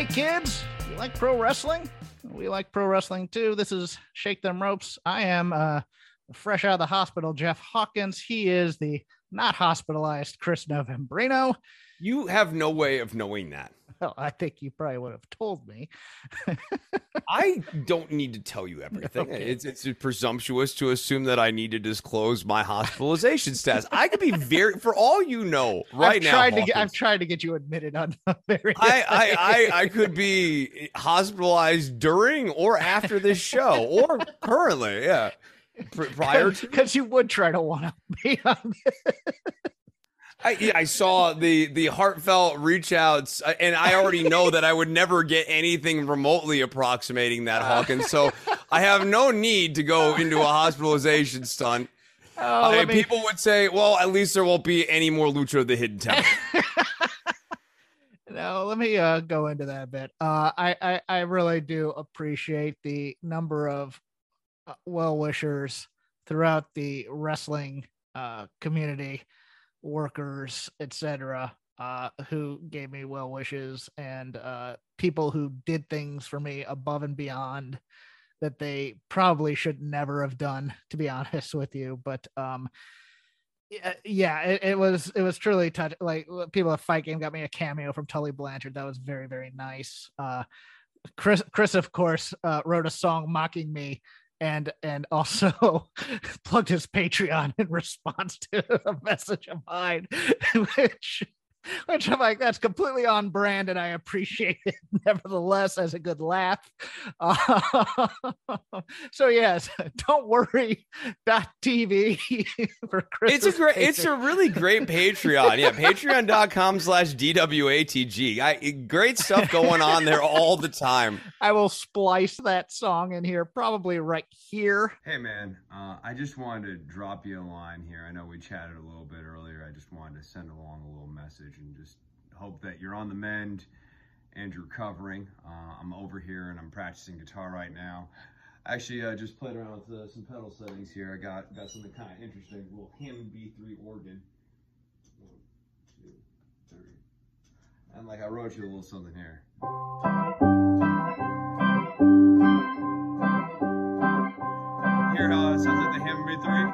Hey kids, you like pro wrestling? We like pro wrestling too. This is Shake Them Ropes. I am uh, fresh out of the hospital, Jeff Hawkins. He is the not hospitalized Chris Novembrino. You have no way of knowing that. Well, I think you probably would have told me. I don't need to tell you everything. Okay. It's it's presumptuous to assume that I need to disclose my hospitalization status. I could be very, for all you know, right I've now. tried to get, I've tried to get you admitted on various. I, I. I, I could be hospitalized during or after this show, or currently, yeah, prior to. because you would try to want to be on I, I saw the the heartfelt reach outs, uh, and I already know that I would never get anything remotely approximating that, Hawkins. So I have no need to go into a hospitalization stunt. Oh, Uh, me- people would say, "Well, at least there won't be any more Lucha of the Hidden Temple." no, let me uh, go into that a bit. Uh, I, I I really do appreciate the number of uh, well wishers throughout the wrestling uh, community, workers, etc., uh, who gave me well wishes and uh, people who did things for me above and beyond that they probably should never have done. To be honest with you, but um, yeah, it, it was it was truly touch. Like people at Fight Game got me a cameo from Tully Blanchard. That was very very nice. Uh, Chris Chris of course uh, wrote a song mocking me and and also plugged his Patreon in response to a message of mine, which which I'm like that's completely on brand and I appreciate it nevertheless as a good laugh. Uh, so yes, don't worry. Dot TV for Chris. it's a great, it's a really great Patreon. Yeah, patreon.com slash DWATG. I, great stuff going on there all the time. I will splice that song in here, probably right here. Hey man, uh, I just wanted to drop you a line here. I know we chatted a little bit earlier. I just wanted to send along a little message and just hope that you're on the mend and you're recovering. Uh, I'm over here and I'm practicing guitar right now. Actually, I just played around with uh, some pedal settings here. I got got something kind of interesting. A little Hammond B3 organ. One, two, three. And like I wrote you a little something here. Hear how it sounds like the Hammond B3?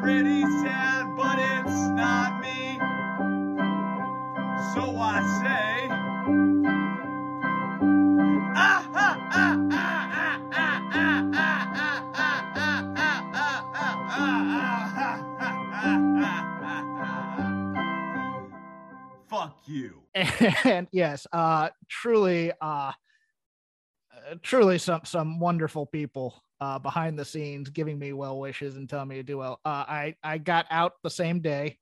Pretty sad, but it's not me. So I say, ah, ah, ah, ah, ah, ah, ah, ah, ah, ah, ah, ah, ah, ah. Fuck you. and yes uh truly uh uh, truly some some wonderful people uh, behind the scenes, giving me well wishes and telling me to do well. Uh, I I got out the same day,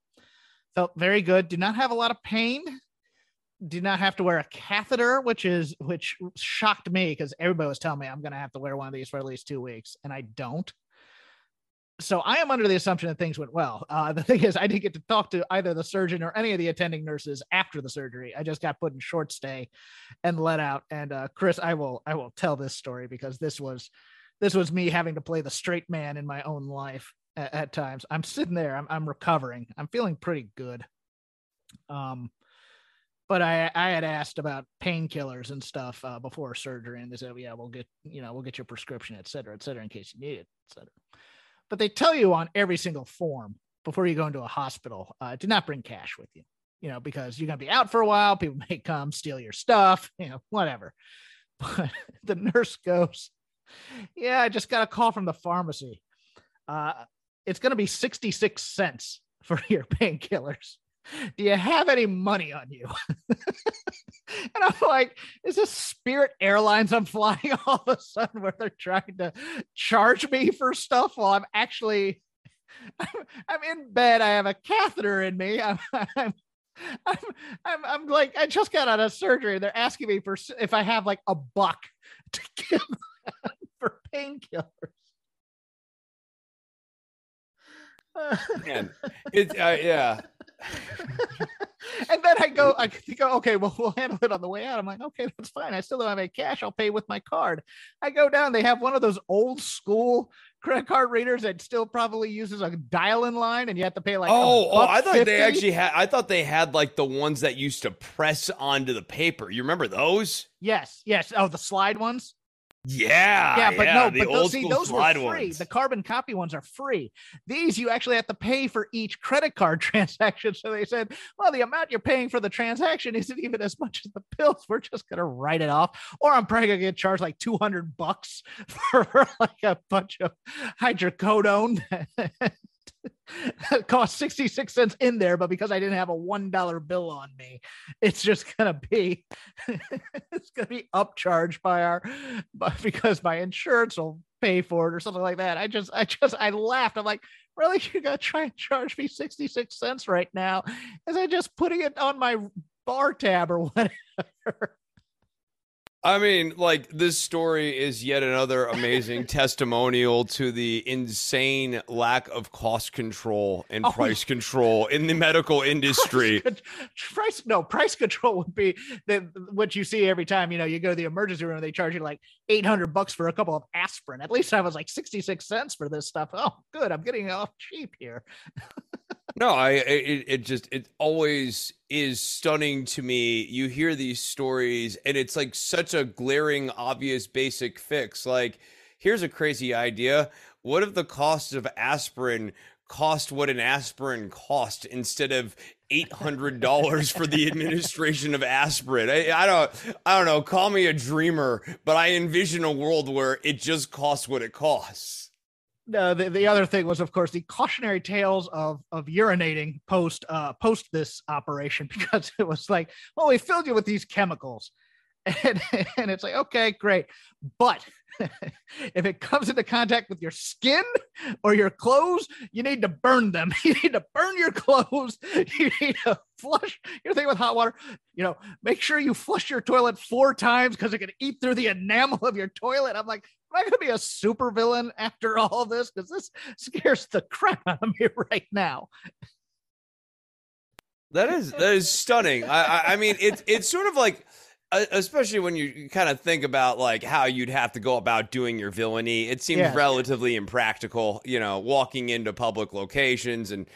felt very good. Did not have a lot of pain. Did not have to wear a catheter, which is which shocked me because everybody was telling me I'm going to have to wear one of these for at least two weeks, and I don't so I am under the assumption that things went well. Uh, the thing is, I didn't get to talk to either the surgeon or any of the attending nurses after the surgery. I just got put in short stay and let out. And uh, Chris, I will I will tell this story because this was this was me having to play the straight man in my own life at, at times. I'm sitting there, I'm I'm recovering, I'm feeling pretty good. Um, but I I had asked about painkillers and stuff uh, before surgery, and they said, yeah, we'll get you know we'll get your prescription, et cetera, et cetera, in case you need it, et cetera but they tell you on every single form before you go into a hospital uh, do not bring cash with you you know because you're to be out for a while people may come steal your stuff you know whatever but the nurse goes yeah i just got a call from the pharmacy uh, it's going to be 66 cents for your painkillers do you have any money on you? and I'm like, is this Spirit Airlines I'm flying all of a sudden where they're trying to charge me for stuff while I'm actually I'm, I'm in bed. I have a catheter in me. I'm, I'm I'm, I'm, I'm like, I just got out of surgery. And they're asking me for if I have like a buck to give for painkillers. Man, it, uh, yeah. and then I go, I go, okay, well, we'll handle it on the way out. I'm like, okay, that's fine. I still don't have any cash. I'll pay with my card. I go down. They have one of those old school credit card readers that still probably uses a dial-in line, and you have to pay like. Oh, oh! I thought 50. they actually had. I thought they had like the ones that used to press onto the paper. You remember those? Yes, yes. Oh, the slide ones. Yeah, yeah, but yeah, no, but those, see, those were free. Ones. The carbon copy ones are free. These you actually have to pay for each credit card transaction. So they said, well, the amount you're paying for the transaction isn't even as much as the pills. We're just gonna write it off, or I'm probably gonna get charged like 200 bucks for like a bunch of hydrocodone cost 66 cents in there, but because I didn't have a one dollar bill on me, it's just gonna be it's gonna be upcharged by our because my insurance will pay for it or something like that. I just I just I laughed. I'm like, really? You're gonna try and charge me 66 cents right now? As I just putting it on my bar tab or whatever. I mean, like this story is yet another amazing testimonial to the insane lack of cost control and oh, price control in the medical industry. Price, price, no price control would be the, what you see every time you know you go to the emergency room. They charge you like eight hundred bucks for a couple of aspirin. At least I was like sixty six cents for this stuff. Oh, good, I'm getting off cheap here. no, I it, it just it always is stunning to me. You hear these stories and it's like such a glaring obvious basic fix. Like here's a crazy idea. What if the cost of aspirin cost what an aspirin cost instead of eight hundred dollars for the administration of aspirin. I, I, don't, I don't know. Call me a dreamer, but I envision a world where it just costs what it costs uh, the, the other thing was, of course, the cautionary tales of of urinating post uh, post this operation because it was like, well, we filled you with these chemicals, and and it's like, okay, great, but if it comes into contact with your skin or your clothes, you need to burn them. You need to burn your clothes. You need to flush your thing with hot water. You know, make sure you flush your toilet four times because it can eat through the enamel of your toilet. I'm like, I going to be a super villain after all this? Because this scares the crap out of me right now. That is that is stunning. I, I, I mean, it's it's sort of like uh, especially when you kind of think about like how you'd have to go about doing your villainy it seems yeah. relatively impractical you know walking into public locations and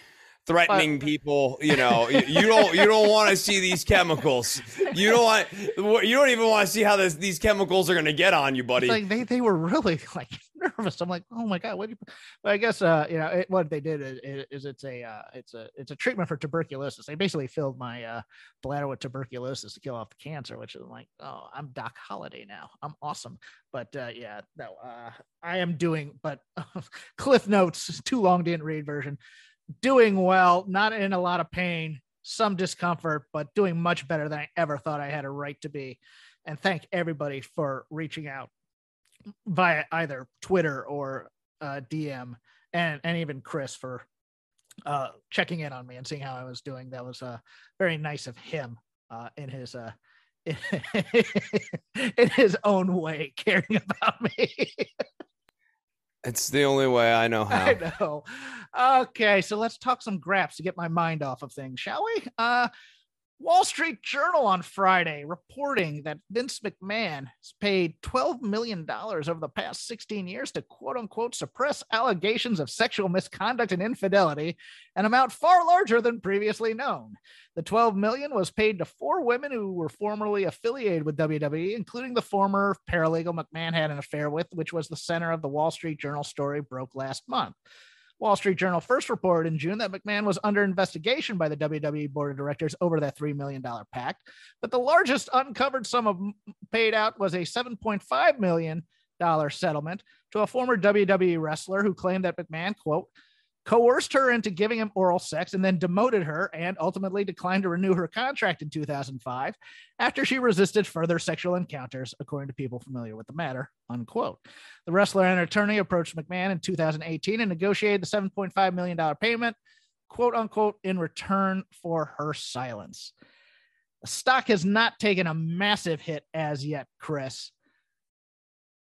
threatening people. You know, you don't you don't want to see these chemicals. You don't want you don't even want to see how this, these chemicals are going to get on you, buddy. It's like they they were really like nervous. I'm like, oh my god, what? Do you... But I guess uh you know it, what they did is, is it's a uh, it's a it's a treatment for tuberculosis. They basically filled my uh, bladder with tuberculosis to kill off the cancer, which is like, oh, I'm Doc Holliday now. I'm awesome. But uh, yeah, no, uh, I am doing. But Cliff Notes, too long didn't read version doing well, not in a lot of pain, some discomfort, but doing much better than I ever thought I had a right to be. And thank everybody for reaching out via either Twitter or uh, DM, and and even Chris for uh, checking in on me and seeing how I was doing. That was uh, very nice of him uh, in his uh, in his own way, caring about me. It's the only way I know how. I know. Okay, so let's talk some graps to get my mind off of things, shall we? Uh Wall Street Journal on Friday reporting that Vince McMahon has paid $12 million over the past 16 years to quote unquote suppress allegations of sexual misconduct and infidelity, an amount far larger than previously known. The 12 million was paid to four women who were formerly affiliated with WWE, including the former paralegal McMahon had an affair with, which was the center of the Wall Street Journal story broke last month. Wall Street Journal first reported in June that McMahon was under investigation by the WWE board of directors over that $3 million pact. But the largest uncovered sum of paid out was a $7.5 million settlement to a former WWE wrestler who claimed that McMahon, quote, coerced her into giving him oral sex and then demoted her and ultimately declined to renew her contract in 2005 after she resisted further sexual encounters, according to people familiar with the matter, unquote. The wrestler and attorney approached McMahon in 2018 and negotiated the $7.5 million payment, quote unquote, in return for her silence. The stock has not taken a massive hit as yet, Chris.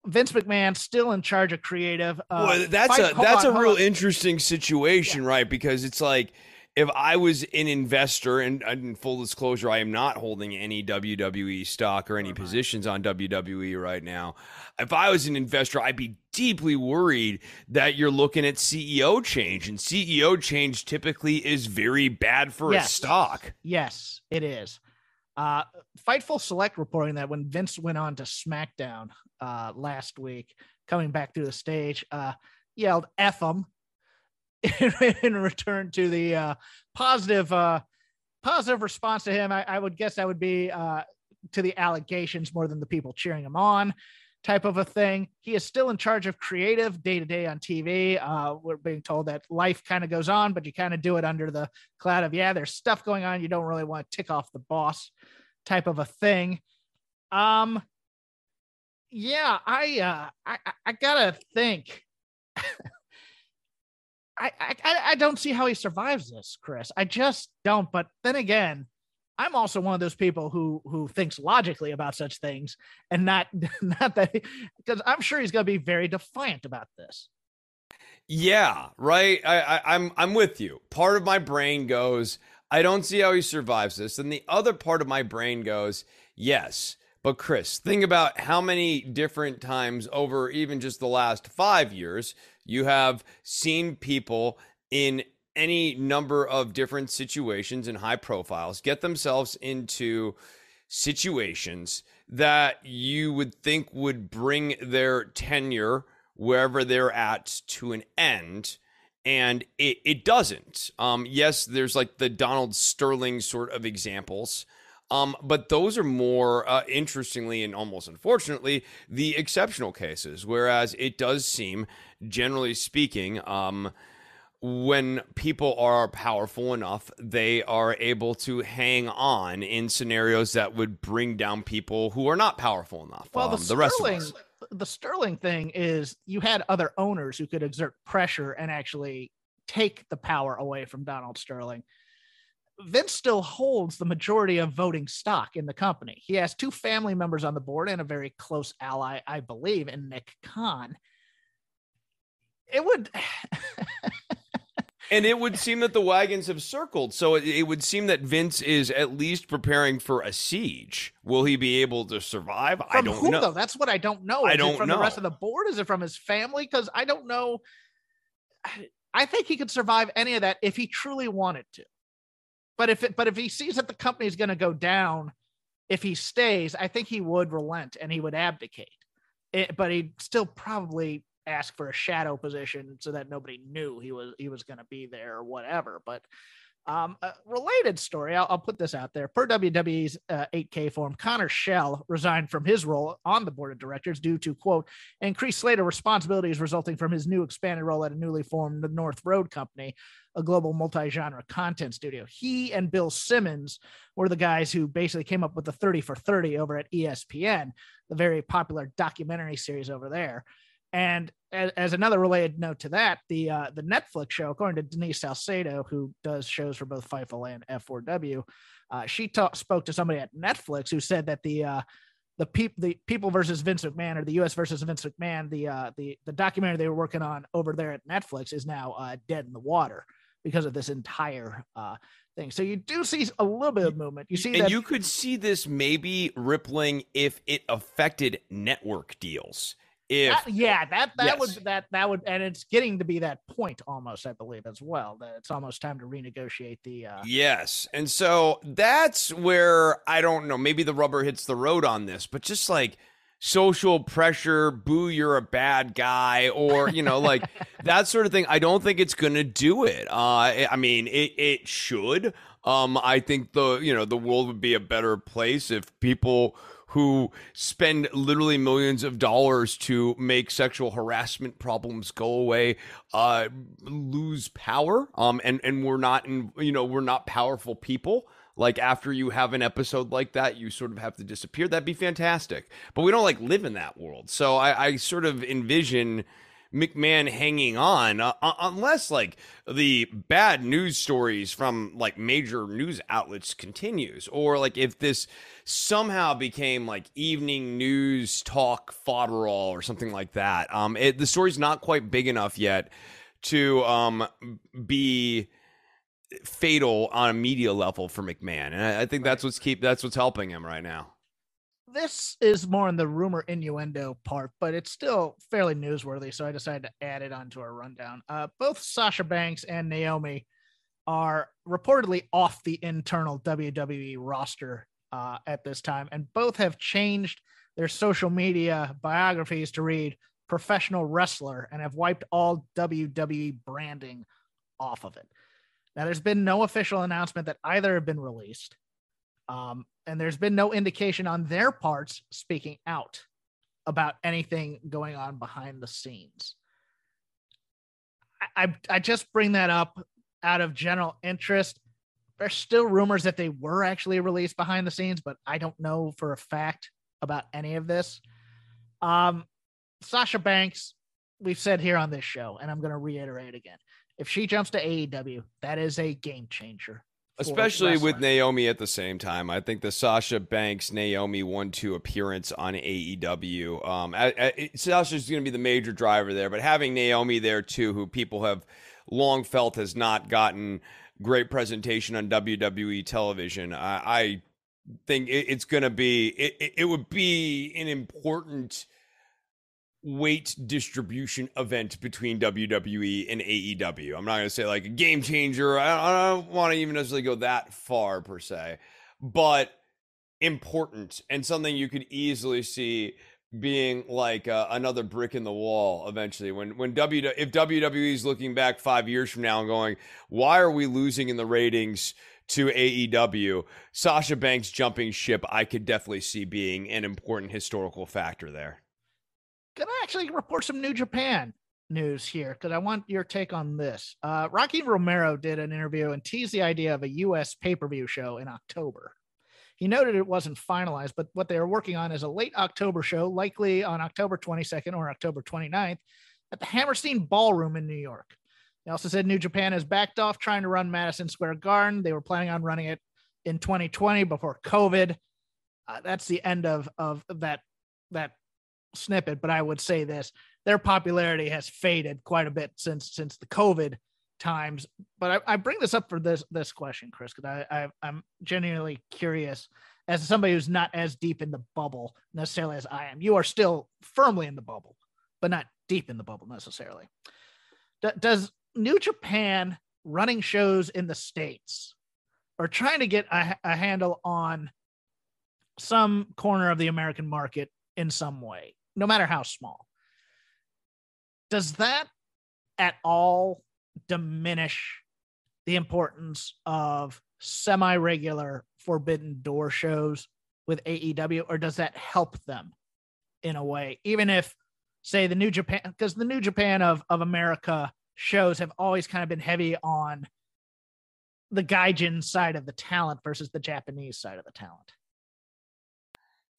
Vince McMahon still in charge of creative. Uh, well, that's fight- a that's on, a real on. interesting situation, right? Because it's like if I was an investor, and, in full disclosure, I am not holding any WWE stock or any positions on WWE right now. If I was an investor, I'd be deeply worried that you're looking at CEO change, and CEO change typically is very bad for Yes. a stock. Yes, it is. Uh, Fightful Select reporting that when Vince went on to SmackDown uh, last week, coming back through the stage, uh, yelled "F them" in, return to the uh, positive uh, positive response to him. I, I would guess that would be uh, to the allegations more than the people cheering him on. Type of a thing. He is still in charge of creative day to day on TV. Uh, we're being told that life kind of goes on, but you kind of do it under the cloud of yeah, there's stuff going on. You don't really want to tick off the boss, type of a thing. Um, yeah, I uh, I I- gotta think. I I I don't see how he survives this, Chris. I just don't. But then again, I'm also one of those people who who thinks logically about such things, and not not that because I'm sure he's gonna be very defiant about this. Yeah, right. I, I, I'm I'm with you. Part of my brain goes, I don't see how he survives this, and the other part of my brain goes, yes. But Chris, think about how many different times over even just the last five years you have seen people in any number of different situations and high profiles get themselves into situations that you would think would bring their tenure wherever they're at to an end and it, it doesn't. Um yes there's like the donald sterling sort of examples um but those are more uh, interestingly and almost unfortunately the exceptional cases whereas it does seem generally speaking um when people are powerful enough, they are able to hang on in scenarios that would bring down people who are not powerful enough. Well, um, the, the rest of Sterling, us. the Sterling thing is you had other owners who could exert pressure and actually take the power away from Donald Sterling. Vince still holds the majority of voting stock in the company. He has two family members on the board and a very close ally, I believe, in Nick Khan. It would And it would seem that the wagons have circled. So it, it would seem that Vince is at least preparing for a siege. Will he be able to survive? I don't who, know. Though that's what I don't know. I Is it don't from the rest of the board. Is it from his family? Because I don't know. I think he could survive any of that if he truly wanted to. But if it, but if he sees that the company is going to go down, if he stays, I think he would relent and he would abdicate. It, but he'd still probably ask for a shadow position so that nobody knew he was he was going to be there or whatever. But um, a related story, I'll, I'll put this out there. Per WWE's uh, 8K form, Connor Schell resigned from his role on the board of directors due to, quote, increased slate of responsibilities resulting from his new expanded role at a newly formed North Road company. a global multi-genre content studio. He and Bill Simmons were the guys who basically came up with the 30 for 30 over at ESPN, the very popular documentary series over there. And as, as another related note to that, the uh, the Netflix show, according to Denise Salcedo, who does shows for both Fightful and F4W, uh, she ta- spoke to somebody at Netflix who said that the uh, the people the people versus Vince McMahon or the U.S. versus Vince McMahon the uh, the the documentary they were working on over there at Netflix is now uh, dead in the water because of this entire uh, thing. So you do see a little bit of movement. You see and that you could see this maybe rippling if it affected network deals. If That- yeah, that that Yes. would that that would, and it's getting to be that point almost, I believe, as well. That it's almost time to renegotiate the. Uh, Yes. And so that's where I don't know, maybe the rubber hits the road on this, but just like social pressure, boo, you're a bad guy, or, you know, like that sort of thing. I don't think it's going to do it. Uh, I I mean, it, it should. Um, I think the, you know, the world would be a better place if people who spend literally millions of dollars to make sexual harassment problems go away uh lose power um and and we're not in you know we're not powerful people. Like after you have an episode like that you sort of have to disappear. That'd be fantastic. But we don't like live in that world. So i i sort of envision McMahon hanging on uh, uh, unless like the bad news stories from like major news outlets continues or like if this somehow became like evening news talk fodder or something like that. Um it, the story's not quite big enough yet to um be fatal on a media level for McMahon and I, I think that's what's keep that's what's helping him right now this is more in the rumor innuendo part, but it's still fairly newsworthy. So I decided to add it onto our rundown. Uh, both Sasha Banks and Naomi are reportedly off the internal WWE roster uh, at this time, and both have changed their social media biographies to read professional wrestler and have wiped all WWE branding off of it. Now, there's been no official announcement that either have been released. Um, and there's been no indication on their parts speaking out about anything going on behind the scenes. I, I, I just bring that up out of general interest. There's still rumors that they were actually released behind the scenes, but I don't know for a fact about any of this. Um, Sasha Banks, we've said here on this show, and I'm going to reiterate again. If she jumps to AEW, that is a game changer. Especially with. Naomi at the same time. I think the Sasha Banks Naomi one two appearance on AEW. Um, I, I, Sasha's going to be the major driver there, but having Naomi there too, who people have long felt has not gotten great presentation on WWE television. I, I think it, it's going to be it, it, it would be an important weight distribution event between WWE and AEW. I'm not going to say like a game changer. I, I don't want to even necessarily go that far per se, but important and something you could easily see being like uh, another brick in the wall eventually when when W if WWE is looking back 5 years from now and going why are we losing in the ratings to AEW Sasha Banks jumping ship I could definitely see being an important historical factor there gonna actually report some New Japan news here because I want your take on this. Uh, Rocky Romero did an interview and teased the idea of a U.S. pay per view show in October. He noted it wasn't finalized, but what they are working on is a late October show, likely on October 22nd or October 29th at the Hammerstein Ballroom in New York. They also said New Japan has backed off trying to run Madison Square Garden. They were planning on running it in 2020 before COVID. Uh, that's the end of of that that snippet, but I would say this: their popularity has faded quite a bit since since the COVID times. But I, I bring this up for this this question, Chris, because I, I I'm genuinely curious as somebody who's not as deep in the bubble necessarily as I am. You are still firmly in the bubble, but not deep in the bubble necessarily. D- does New Japan running shows in the states or trying to get a, a handle on some corner of the American market in some way, no matter how small. Does that at all diminish the importance of semi regular forbidden door shows with AEW, or does that help them in a way? Even if, say, the New Japan, because the New Japan of, of America shows have always kind of been heavy on the gaijin side of the talent versus the Japanese side of the talent.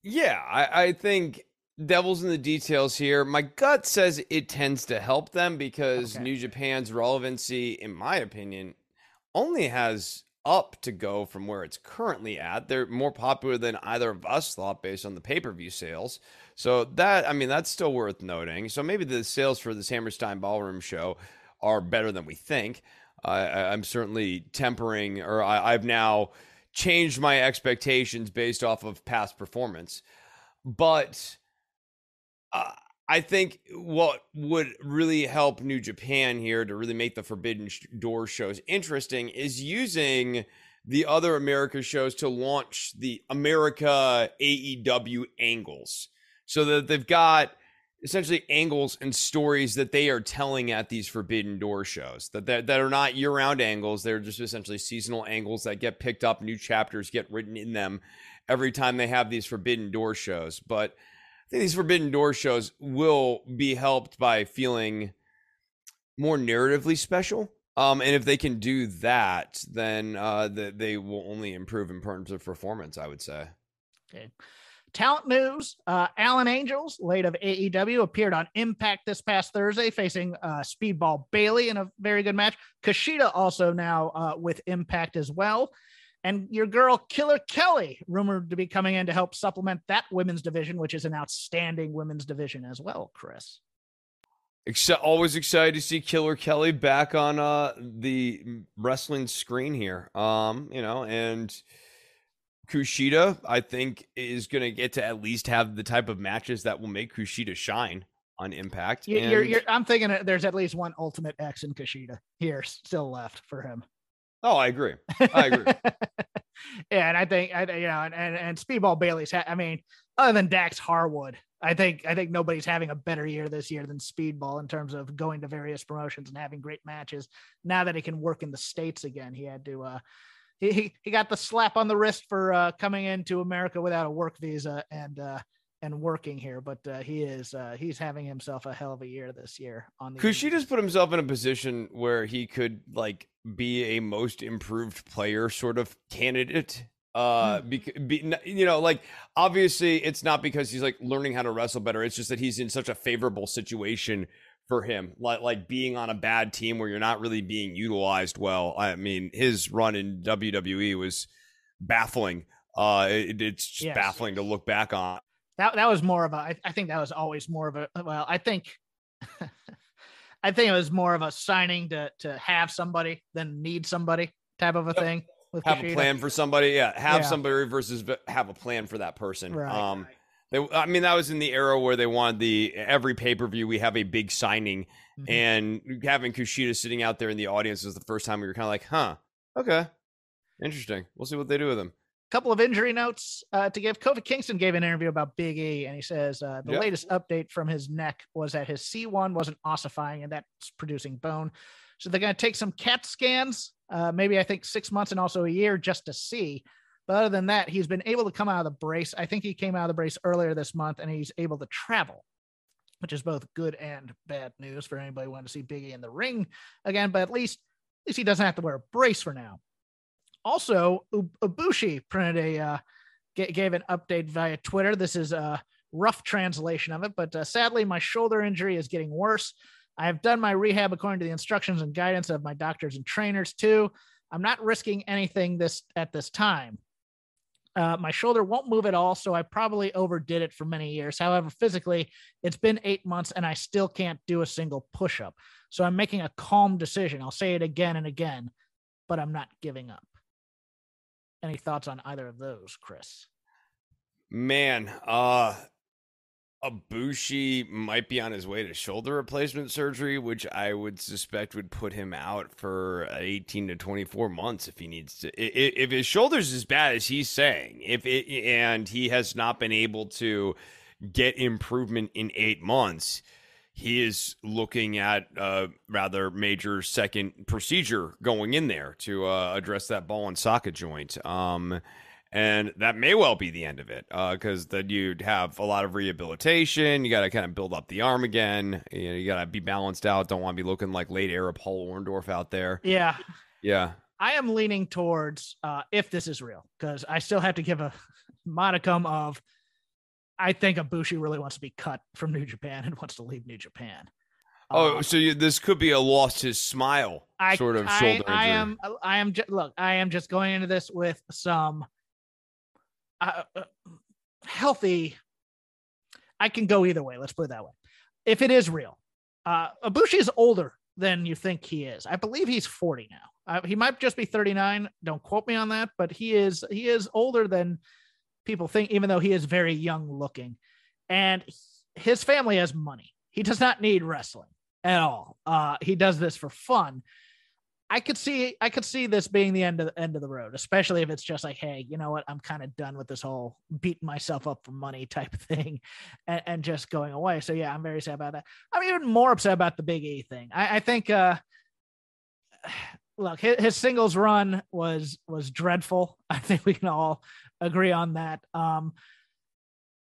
Yeah, I, I think devil's in the details here. My gut says it tends to help them because Okay. New Japan's relevancy, in my opinion, only has up to go from where it's currently at. They're more popular than either of us thought based on the pay per view sales. So that, I mean, that's still worth noting. So maybe the sales for this Hammerstein Ballroom show are better than we think. Uh, I, I'm certainly tempering, or I, I've now changed my expectations based off of past performance. But uh, I think what would really help New Japan here to really make the Forbidden Door shows interesting is using the other America shows to launch the America AEW angles. So that they've got essentially angles and stories that they are telling at these Forbidden Door shows. That that, that are not year-round angles. They're just essentially seasonal angles that get picked up new chapters get written in them every time they have these Forbidden Door shows. But these Forbidden Door shows will be helped by feeling more narratively special. Um, and if they can do that, then uh, the, they will only improve in terms of performance. I would say. Okay. Talent news: uh, Alan Angels, late of AEW, appeared on Impact this past Thursday, facing uh, Speedball Bailey in a very good match. Kushida also now uh, with Impact as well, and your girl Killer Kelly, rumored to be coming in to help supplement that women's division, which is an outstanding women's division as well. Chris, always excited to see Killer Kelly back on uh, the wrestling screen here. Um, you know, and Kushida, I think, is going to get to at least have the type of matches that will make Kushida shine on Impact. you, you're, And- you're, I'm thinking there's at least one Ultimate X in Kushida here still left for him. Oh, I agree. I agree. yeah, and I think I you know, and and, and Speedball Bailey's. Ha- I mean, other than Dax Harwood, I think I think nobody's having a better year this year than Speedball in terms of going to various promotions and having great matches. Now that he can work in the states again, he had to. uh he, he, got the slap on the wrist for uh, coming into America without a work visa and uh, and working here, but uh, he is uh, he's having himself a hell of a year this year on the Kushida's put himself in a position where he could like be a most improved player sort of candidate. Uh, bec- be, you know, like obviously it's not because he's like learning how to wrestle better. It's just that he's in such a favorable situation for him, like like being on a bad team where you're not really being utilized well. I mean, his run in WWE was baffling. Uh, it, it's just Yes. baffling to look back on. That that was more of a I, I think that was always more of a well i think i think it was more of a signing to to have somebody than need somebody type of a Yep. thing have Kushida. a plan for somebody. Yeah, have Yeah. somebody versus have a plan for that person. Right. Um, they, I mean, that was in the era where they wanted the every pay per view we have a big signing, Mhm. and having Kushida sitting out there in the audience was the first time we were kind of like, huh, okay, interesting. We'll see what they do with him. Couple of injury notes uh, to give. Kofi Kingston gave an interview about Big E, and he says uh, the Yeah. latest update from his neck was that his C1 wasn't ossifying, and that's producing bone. So they're going to take some CAT scans, uh, maybe I think six months and also a year just to see. But other than that, he's been able to come out of the brace. I think he came out of the brace earlier this month, and he's able to travel, which is both good and bad news for anybody wanting to see Big E in the ring again. But at least, at least he doesn't have to wear a brace for now also U- Ibushi printed a uh, ga- gave an update via Twitter. This is a rough translation of it, but uh, sadly, my shoulder injury is getting worse. I have done my rehab according to the instructions and guidance of my doctors and trainers too. I'm not risking anything this at this time. Uh, my shoulder won't move at all, so I probably overdid it for many years. However, physically, it's been eight months and I still can't do a single push up. So I'm making a calm decision. I'll say it again and again, but I'm not giving up. Any thoughts on either of those, Chris? Man, uh Ibushi might be on his way to shoulder replacement surgery, which I would suspect would put him out for 18 to 24 months if he needs to. If his shoulder's as bad as he's saying, if it and he has not been able to get improvement in eight months, he is looking at a rather major second procedure going in there to uh, address that ball and socket joint. Um, and that may well be the end of it because then you'd have a lot of rehabilitation. You got to kind of build up the arm again. You, know, you got to be balanced out. Don't want to be looking like late era Paul Orndorff out there. Yeah. Yeah. I am leaning towards uh, if this is real because I still have to give a modicum of. I think Ibushi really wants to be cut from New Japan and wants to leave New Japan. Oh, Um, so you, this could be a lost his smile I, sort of I, shoulder I injury. am. I am. Just, look, I am just going into this with some uh, uh, healthy. I can go either way. Let's put it that way. If it is real, uh, Ibushi is older than you think he is. I believe he's forty now. Uh, he might just be thirty nine. Don't quote me on that, but he is. He is older than people think, even though he is very young looking, and his family has money. He does not need wrestling at all. Uh, he does this for fun. I could see I could see this being the end of the end of the road, especially if it's just like, hey, you know what? I'm kind of done with this whole beating myself up for money type thing and, and just going away. So yeah, I'm very sad about that. I'm even more upset about the Big E thing. I, I think uh look, his, his singles run was was dreadful. I think we can all agree on that. Um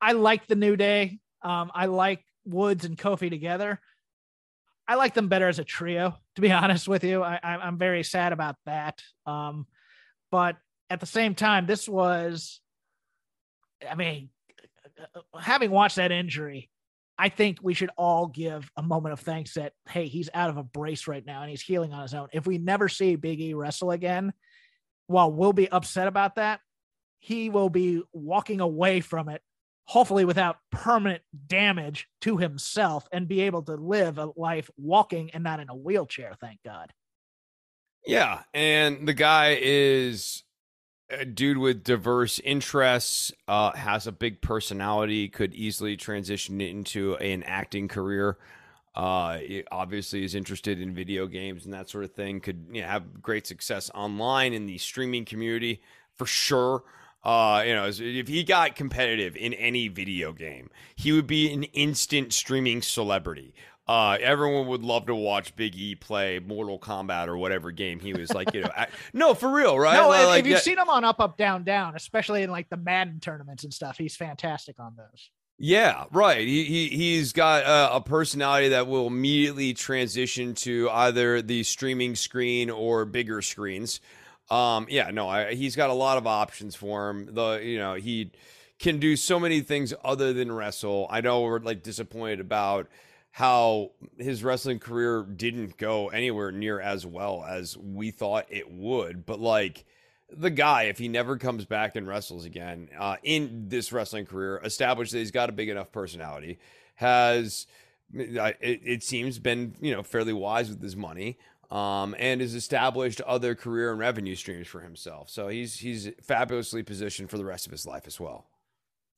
I like the New Day. Um, I like Woods and Kofi together. I like them better as a trio, to be honest with you. I, I'm very sad about that. Um, but at the same time, this was, I mean, having watched that injury, I think we should all give a moment of thanks that, hey, he's out of a brace right now and he's healing on his own. If we never see Big E wrestle again, while we'll be upset about that, he will be walking away from it hopefully without permanent damage to himself and be able to live a life walking and not in a wheelchair thank god Yeah, and the guy is a dude with diverse interests, uh, has a big personality, could easily transition into an acting career. Uh, obviously is interested in video games and that sort of thing. Could you know, have great success online in the streaming community for sure. Uh, you know, if he got competitive in any video game, he would be an instant streaming celebrity. Uh, everyone would love to watch Big E play Mortal Kombat or whatever game he was like, you know, I, no, for real, right? no Like- if, like you've that- seen him on up up down down especially in like the madden tournaments and stuff he's fantastic on those Yeah, right. He, he he's got a, a personality that will immediately transition to either the streaming screen or bigger screens. Um, yeah, no, I, he's got a lot of options for him. The you know he can do so many things other than wrestle. I know we're like disappointed about how his wrestling career didn't go anywhere near as well as we thought it would, but like the guy, if he never comes back and wrestles again uh, in this wrestling career, established that he's got a big enough personality, has it, it seems been you know fairly wise with his money, um, and has established other career and revenue streams for himself. So he's he's fabulously positioned for the rest of his life as well.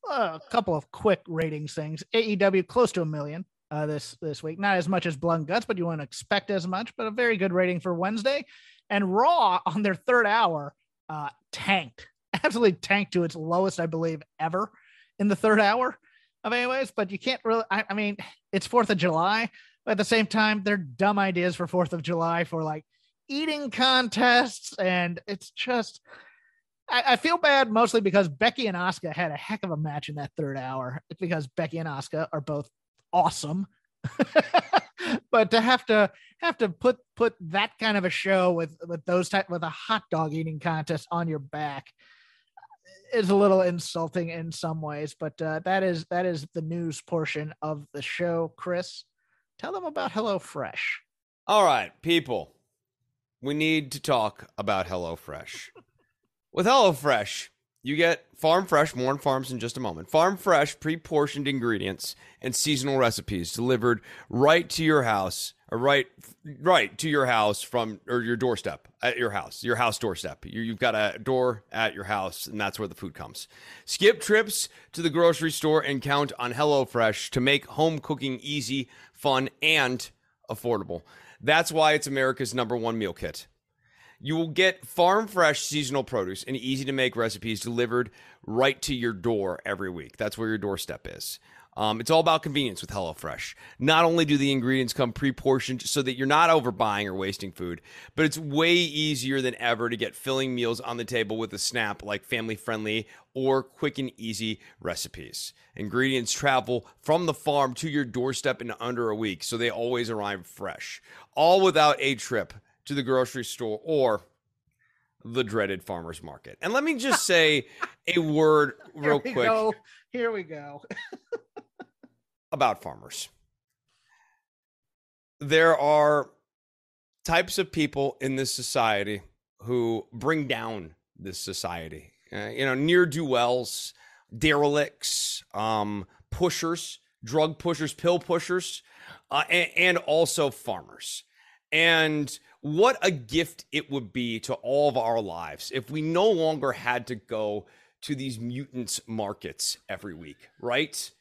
a couple of quick ratings things. Aew close to a million uh, this this week. Not as much as blood and guts but you wouldn't expect as much but a very good rating for wednesday. And raw on their third hour uh, tanked. Absolutely tanked to its lowest i believe ever in the third hour of anyways but you can't really I, I mean it's fourth of july but at the same time they're dumb ideas for fourth of july for like eating contests and it's just I, I feel bad mostly because Becky and Asuka had a heck of a match in that third hour. It's because Becky and Asuka are both awesome. but to have to have to put put that kind of a show with with those type with a hot dog eating contest on your back is a little insulting in some ways. But uh, that is that is the news portion of the show. Chris, tell them about HelloFresh. All right, people, we need to talk about HelloFresh. With HelloFresh, you get farm fresh, more on farms in just a moment. Farm fresh, pre portioned ingredients and seasonal recipes delivered right to your house, or right, right to your house from or your doorstep at your house, your house doorstep. You, you've got a door at your house, and that's where the food comes. Skip trips to the grocery store and count on HelloFresh to make home cooking easy, fun, and affordable. That's why it's America's number one meal kit. You will get farm fresh seasonal produce and easy to make recipes delivered right to your door every week. That's where your doorstep is. Um, it's all about convenience with HelloFresh. Not only do the ingredients come pre portioned so that you're not overbuying or wasting food, but it's way easier than ever to get filling meals on the table with a snap like family friendly or quick and easy recipes. Ingredients travel from the farm to your doorstep in under a week, so they always arrive fresh, all without a trip to the grocery store or the dreaded farmers market. And let me just say a word real Here quick go. Here we go. about farmers. There are types of people in this society who bring down this society. Uh, you know, near do wells, derelicts, um, pushers, drug pushers, pill pushers, uh, and, and also farmers. And what a gift it would be to all of our lives if we no longer had to go to these mutants markets every week, right?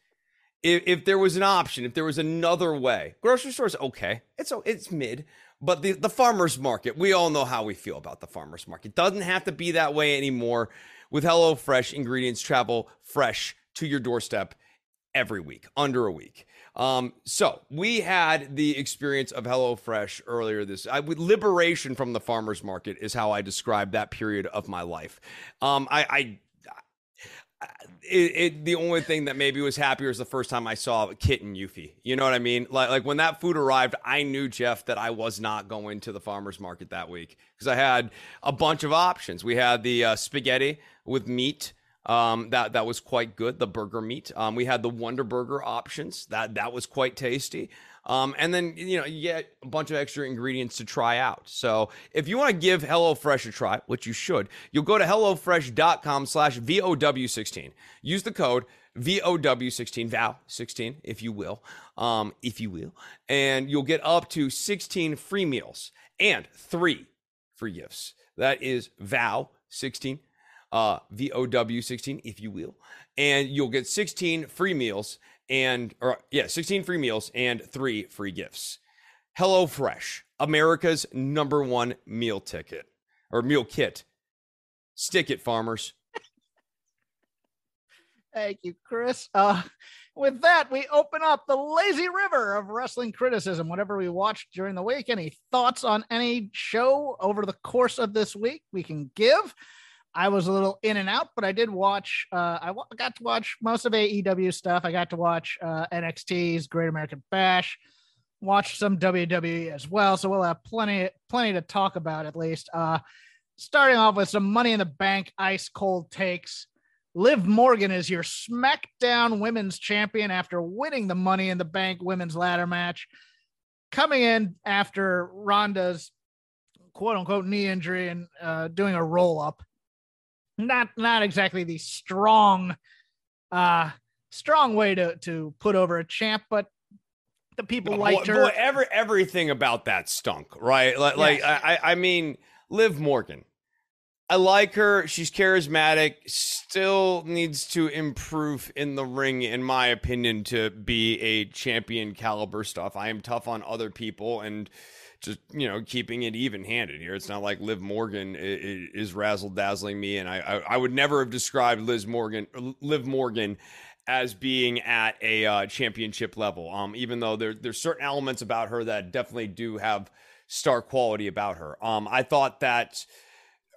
If, if there was an option, if there was another way, grocery stores okay, it's it's mid, but the the farmers market, we all know how we feel about the farmers market. Doesn't have to be that way anymore. With HelloFresh, ingredients travel fresh to your doorstep every week, under a week. Um, so we had the experience of HelloFresh earlier this. I, liberation from the farmers market is how I describe that period of my life. Um, I, I it, it, the only thing that maybe was happier is the first time I saw Kit and Yuffie. You know what I mean? Like like when that food arrived, I knew Jeff that I was not going to the farmers market that week because I had a bunch of options. We had the uh, spaghetti with meat. Um, that that was quite good. The burger meat. Um, we had the Wonder Burger options. That that was quite tasty. Um, and then you know you get a bunch of extra ingredients to try out. So if you want to give HelloFresh a try, which you should, you'll go to hellofresh.com/vow16. Use the code VOW16, VOW16, if you will, um, if you will, and you'll get up to 16 free meals and three free gifts. That is VOW16 uh, VOW16, if you will. And you'll get 16 free meals and, or yeah, 16 free meals and three free gifts. HelloFresh, America's number one meal ticket or meal kit. Stick it, farmers. Thank you, Chris. Uh, with that, we open up the lazy river of wrestling criticism. Whatever we watched during the week, any thoughts on any show over the course of this week we can give? I was a little in and out, but I did watch. Uh, I w- got to watch most of AEW stuff. I got to watch uh, NXT's Great American Bash, watched some WWE as well. So we'll have plenty, plenty to talk about at least. Uh, starting off with some Money in the Bank ice cold takes. Liv Morgan is your SmackDown Women's Champion after winning the Money in the Bank Women's Ladder match, coming in after Ronda's quote unquote knee injury and uh, doing a roll up not not exactly the strong uh strong way to to put over a champ but the people liked her boy, every, everything about that stunk, right? Like, like I, I mean, Liv Morgan. I like her. She's charismatic. Still needs to improve in the ring, in my opinion, to be a champion caliber stuff. I am tough on other people and just you know keeping it even handed here. It's not like Liv Morgan i- i- is razzle dazzling me, and I, I I would never have described Liz Morgan Liv Morgan as being at a uh, championship level. Um, even though there there's certain elements about her that definitely do have star quality about her. Um, I thought that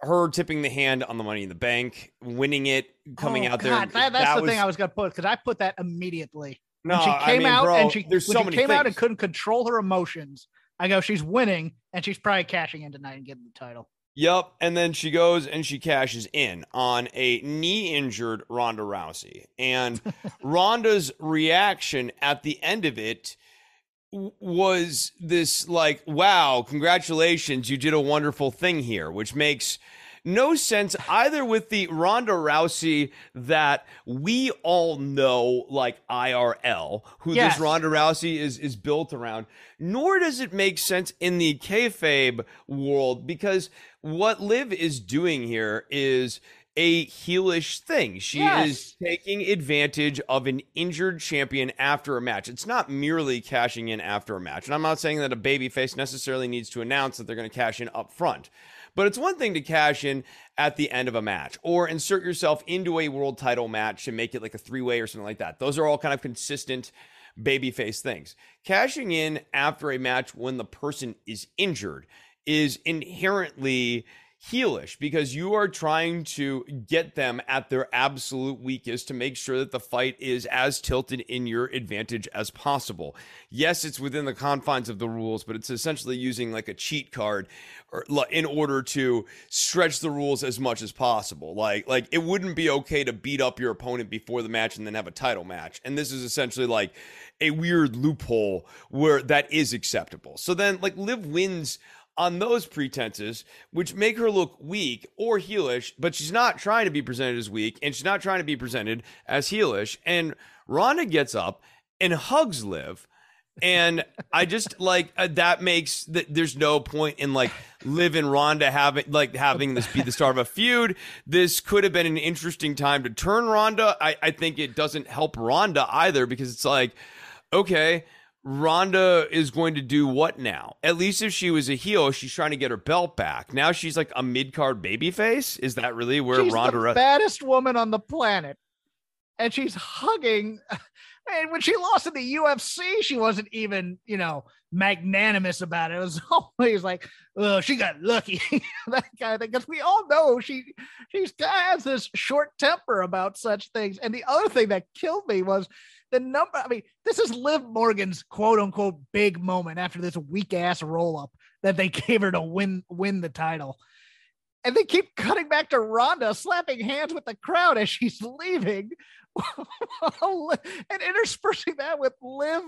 her tipping the hand on the Money in the Bank, winning it, coming Oh, out there. That, that's the was- thing I was gonna put because I put that immediately. No, when she I came mean, out bro, and she when so she came out and couldn't control her emotions. I go, she's winning and she's probably cashing in tonight and getting the title. Yep. And then she goes and she cashes in on a knee injured Ronda Rousey. And Ronda's reaction at the end of it was this like, wow, congratulations, you did a wonderful thing here, which makes no sense either with the Ronda Rousey that we all know, like IRL, who Yes. this Ronda Rousey is is built around, nor does it make sense in the kayfabe world because what Liv is doing here is a heelish thing. She Yes. is taking advantage of an injured champion after a match. It's not merely cashing in after a match. And I'm not saying that a babyface necessarily needs to announce that they're going to cash in up front. But it's one thing to cash in at the end of a match or insert yourself into a world title match and make it like a three way or something like that. Those are all kind of consistent babyface things. Cashing in after a match when the person is injured is inherently heelish because you are trying to get them at their absolute weakest to make sure that the fight is as tilted in your advantage as possible. Yes, it's within the confines of the rules, but it's essentially using like a cheat card or, in order to stretch the rules as much as possible. Like like it wouldn't be okay to beat up your opponent before the match and then have a title match. And this is essentially like a weird loophole where that is acceptable. So then like Liv wins on those pretenses, which make her look weak or heelish, but she's not trying to be presented as weak and she's not trying to be presented as heelish. And Ronda gets up and hugs Liv. And I just like uh, that makes that there's no point in like Liv and Ronda having like having this be the start of a feud. This could have been an interesting time to turn Ronda. I, I think it doesn't help Ronda either because it's like, okay, Ronda is going to do what now? At least if she was a heel, she's trying to get her belt back. Now she's like a mid card babyface. Is that really where she's Ronda? the baddest woman on the planet, and she's hugging. And when she lost in the UFC, she wasn't even, you know, magnanimous about it. It was always like, oh, she got lucky, that kind of thing. Because we all know she she has this short temper about such things. And the other thing that killed me was the number. I mean, this is Liv Morgan's quote unquote big moment after this weak ass roll up that they gave her to win win the title. And they keep cutting back to Ronda slapping hands with the crowd as she's leaving, and interspersing that with Liv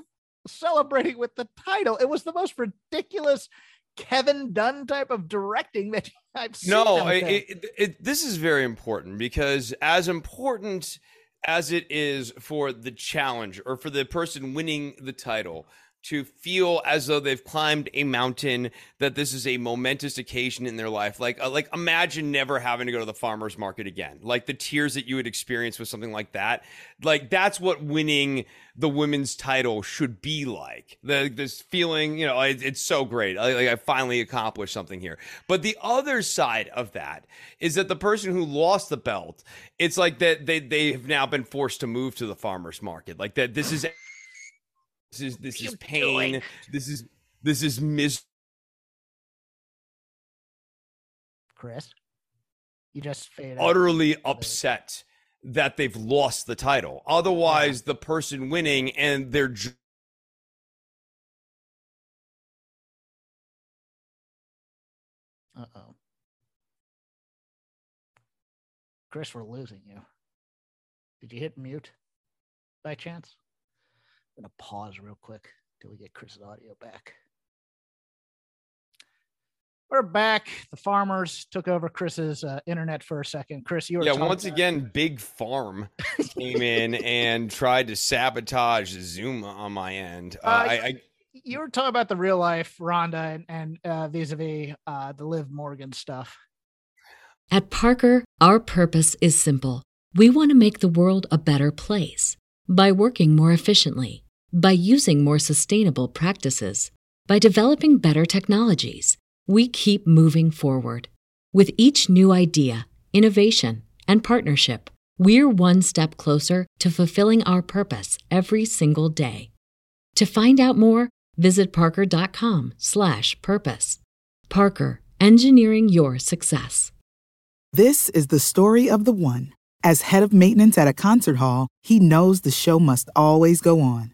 celebrating with the title. It was the most ridiculous Kevin Dunn type of directing that I've seen. No, it, it, it, this is very important because as important as it is for the challenge or for the person winning the title to feel as though they've climbed a mountain that this is a momentous occasion in their life. Like uh, like imagine never having to go to the farmers market again. Like the tears that you would experience with something like that. Like that's what winning the women's title should be like. The this feeling you know it, it's so great. I, like I finally accomplished something here. But the other side of that is that the person who lost the belt it's like that they they have now been forced to move to the farmers market. Like that this is this is this is pain. This is this is mis. Chris, you just faded. Utterly upset that they've lost the title. Otherwise, yeah. the person winning and their. Uh oh. Chris, we're losing you. Did you hit mute by chance? I'm gonna pause real quick till we get Chris's audio back. We're back. The farmers took over Chris's uh, internet for a second. Chris, you were yeah. Once about- again, Big Farm came in and tried to sabotage Zoom on my end. Uh, uh, I, I, you were talking about the real life Ronda and, and uh, vis-a-vis uh, the Liv Morgan stuff. At Parker, our purpose is simple. We want to make the world a better place by working more efficiently by using more sustainable practices, by developing better technologies, we keep moving forward. With each new idea, innovation, and partnership, we're one step closer to fulfilling our purpose every single day. To find out more, visit parker.com/purpose. Parker, engineering your success. This is the story of the one. As head of maintenance at a concert hall, he knows the show must always go on.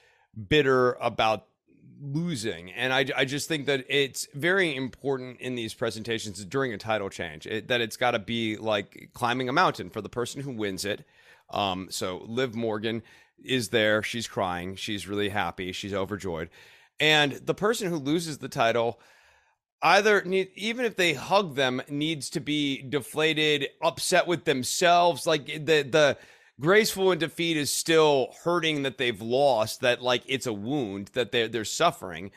bitter about losing. And I, I just think that it's very important in these presentations during a title change it, that it's got to be like climbing a mountain for the person who wins it. Um, so Liv Morgan is there. She's crying. She's really happy. She's overjoyed. And the person who loses the title, either need, even if they hug them needs to be deflated upset with themselves like the the graceful in defeat is still hurting that they've lost that like it's a wound that they're they're suffering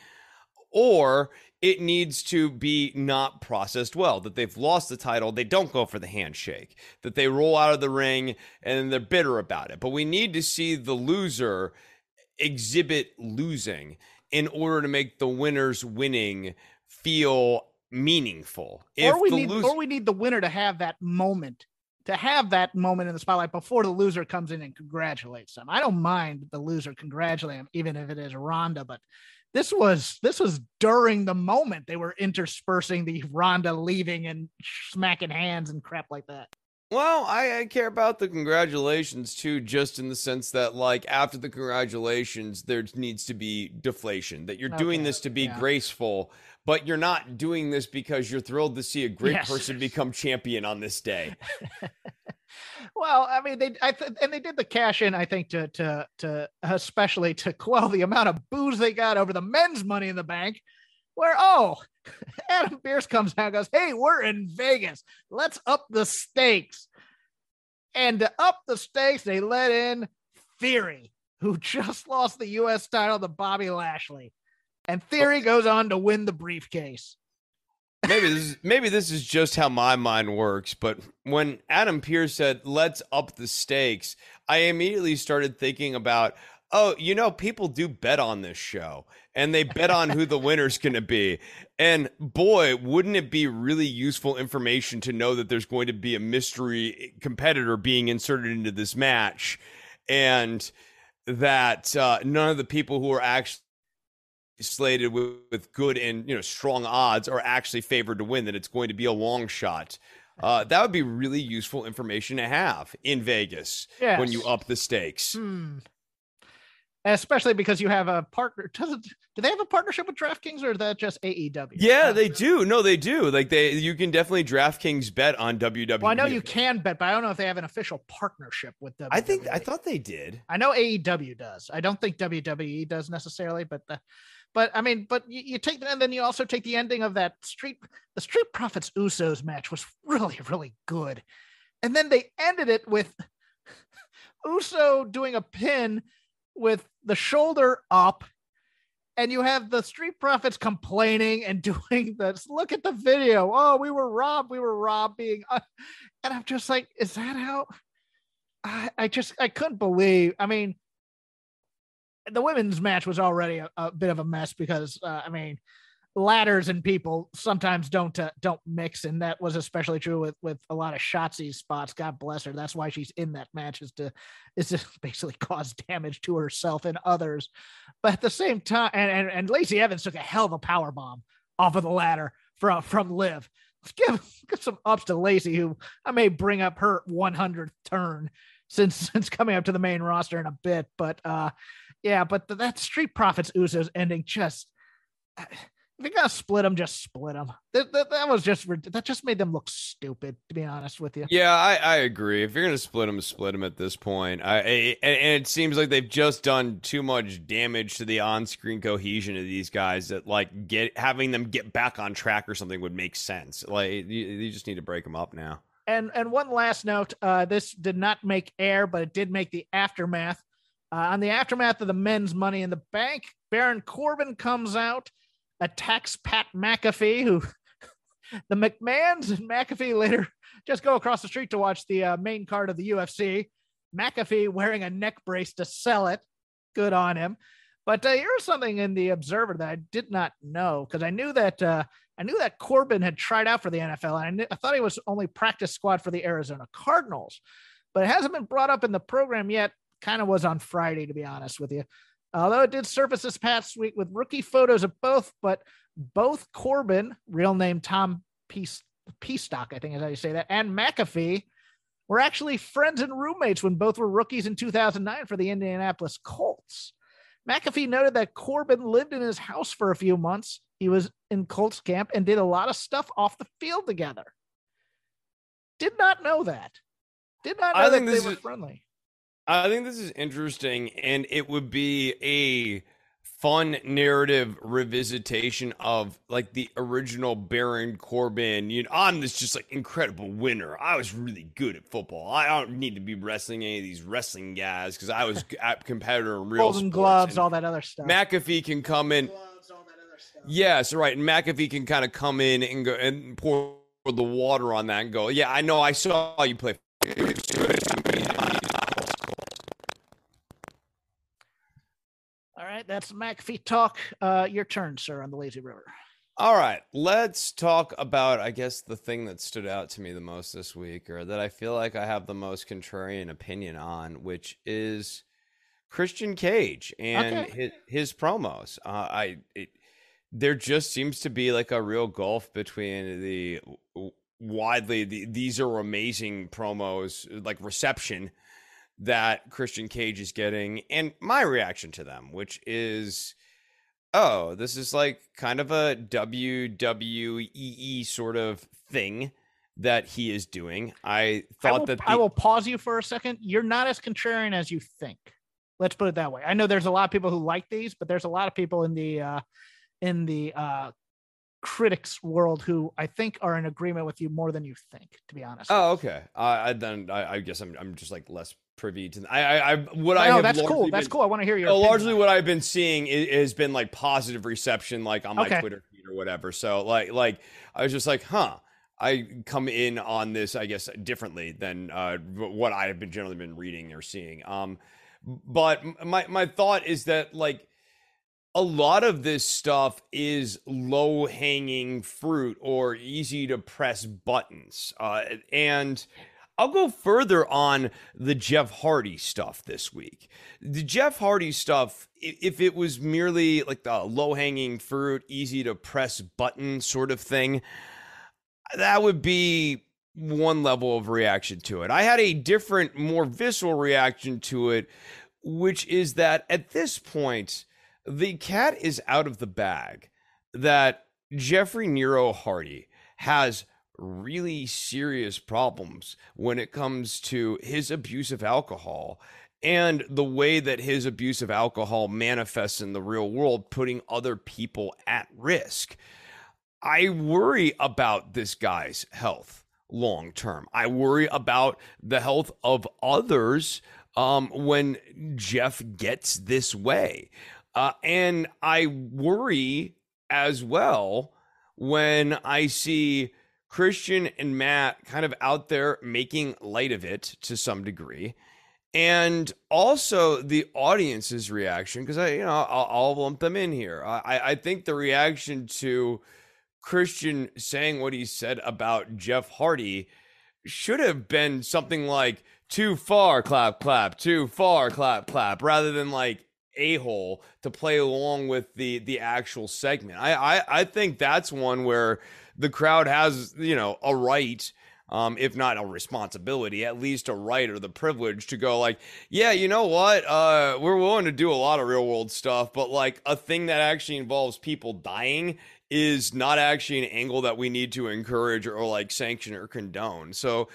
or it needs to be not processed well that they've lost the title they don't go for the handshake that they roll out of the ring and they're bitter about it but we need to see the loser exhibit losing in order to make the winners winning feel meaningful. or we need, or we need the winner to have that moment, to have that moment in the spotlight before the loser comes in and congratulates them. I don't mind the loser congratulating even if it is Ronda, but this was this was during the moment they were interspersing the Ronda leaving and smacking hands and crap like that. Well, I, I care about the congratulations too, just in the sense that, like, after the congratulations, there needs to be deflation. That you're doing this to be yeah. graceful, but you're not doing this because you're thrilled to see a great Yes. person become champion on this day. Well, I mean, they I th- and they did the cash in, I think, to to to especially to quell the amount of booze they got over the men's Money in the Bank, where oh, Adam Pearce comes out and goes, "Hey, we're in Vegas. Let's up the stakes." And to up the stakes, they let in Theory, who just lost the U.S. title to Bobby Lashley, and Theory oh. goes on to win the briefcase. maybe this is maybe this is just how my mind works but when adam pearce said let's up the stakes i immediately started thinking about oh you know people do bet on this show and they bet on who the winner's going to be. And boy wouldn't it be really useful information to know that there's going to be a mystery competitor being inserted into this match and that uh, none of the people who are actually slated with, with good and you know strong odds are actually favored to win that it's going to be a long shot. Uh, that would be really useful information to have in vegas when you up the stakes. Hmm. Especially because you have a partner. Doesn't do they have a partnership with DraftKings or is that just AEW? yeah they do no they do like they you can definitely draftkings bet on wwe Well, I know you can bet, but I don't know if they have an official partnership with WWE. i think i thought they did I know AEW does. I don't think WWE does necessarily, but the, but I mean, but you, you take and then you also take the ending of that street the Street Profits Usos match was really really good, and then they ended it with Uso doing a pin with the shoulder up. And you have the Street Profits complaining and doing this. Look at the video. Oh, we were robbed. We were robbed. Being, uh, and I'm just like, is that how? I, I just I couldn't believe. I mean, the women's match was already a, a bit of a mess because uh, I mean, ladders and people sometimes don't uh, don't mix, and that was especially true with with a lot of Shotzi spots. God bless her. That's why she's in that match is to is to basically cause damage to herself and others. But at the same time, and and, and Lacey Evans took a hell of a power bomb off of the ladder from from Liv. Let's give, give some ups to Lacey, who I may bring up her 100th turn since since coming up to the main roster in a bit. But uh, yeah, but th- that Street Profits Usos ending just. If you gotta split them, just split them. That, that, that was just that just made them look stupid. To be honest with you, Yeah, I, I agree. If you're gonna split them, split them at this point. I, I and, and it seems like they've just done too much damage to the on-screen cohesion of these guys that like get having them get back on track or something would make sense. Like you, you just need to break them up now. And and one last note, uh, this did not make air, but it did make the aftermath. Uh, on the aftermath of the men's Money in the Bank, Baron Corbin comes out, attacks Pat McAfee, who the McMahons and McAfee later just go across the street to watch the uh, main card of the UFC. McAfee wearing a neck brace to sell it. Good on him. But uh, here's something in the Observer that I did not know because I knew that uh, I knew that Corbin had tried out for the NFL. And I, knew, I thought he was only practice squad for the Arizona Cardinals, but it hasn't been brought up in the program yet. Kind of was on Friday, to be honest with you. Although it did surface this past week with rookie photos of both, but both Corbin, real name Tom Peace, Pestock, I think is how you say that, and McAfee were actually friends and roommates when both were rookies in 2009 for the Indianapolis Colts. McAfee noted that Corbin lived in his house for a few months. He was in Colts camp and did a lot of stuff off the field together. Did not know that. Did not know I that think they were is- friendly. I think this is interesting, and it would be a fun narrative revisitation of like the original Baron Corbin. You know, I'm this just like incredible winner. I was really good at football. I don't need to be wrestling any of these wrestling guys because I was a competitor in real Golden sports. gloves, And all that other stuff. McAfee can come in. Yes, right. And McAfee can kind of come in and go and pour the water on that and go, yeah, I know. I saw you play. Right, that's McAfee talk. Uh, your turn, sir, on the lazy river. All right, let's talk about, I guess, the thing that stood out to me the most this week, or that I feel like I have the most contrarian opinion on, which is Christian Cage and Okay. his, his promos. Uh, I it, there just seems to be like a real gulf between the widely the, these are amazing promos, like reception that Christian Cage is getting, and my reaction to them, which is oh, this is like kind of a WWE sort of thing that he is doing. I I thought will, that I will pause you for a second. You're not as contrarian as you think. Let's put it that way. I know there's a lot of people who like these, but there's a lot of people in the uh, in the uh, critics world who I think are in agreement with you more than you think. To be honest. Oh, okay. I I then I, I guess I'm I'm just like less privy to. I I, I what I no, that's cool. That's been- cool. I want to hear your. Uh, largely what I've been seeing i- has been like positive reception, like on my Okay. Twitter feed or whatever. So like like I was just like, huh. I come in on this, I guess, differently than uh, what I have been generally been reading or seeing. Um, but my my thought is that like a lot of this stuff is low hanging fruit or easy to press buttons, uh, and I'll go further on the Jeff Hardy stuff this week. The Jeff Hardy stuff, if it was merely like the low hanging fruit, easy to press button sort of thing, that would be one level of reaction to it. I had a different, more visceral reaction to it, which is that at this point, the cat is out of the bag that Jeffrey Nero Hardy has really serious problems when it comes to his abuse of alcohol and the way that his abuse of alcohol manifests in the real world, putting other people at risk. I worry about this guy's health long term. I worry about the health of others um, when Jeff gets this way. Uh, and I worry as well when I see Christian and Matt kind of out there making light of it to some degree. And also the audience's reaction, because I, you know, I'll, I'll lump them in here. I, I think the reaction to Christian saying what he said about Jeff Hardy should have been something like too far clap clap too far clap clap rather than like a hole to play along with the the actual segment. I, I I think that's one where the crowd has you know a right. Um, if not a responsibility, at least a right or the privilege to go like, yeah, you know what? Uh, we're willing to do a lot of real world stuff, but like a thing that actually involves people dying is not actually an angle that we need to encourage or, like sanction or condone. So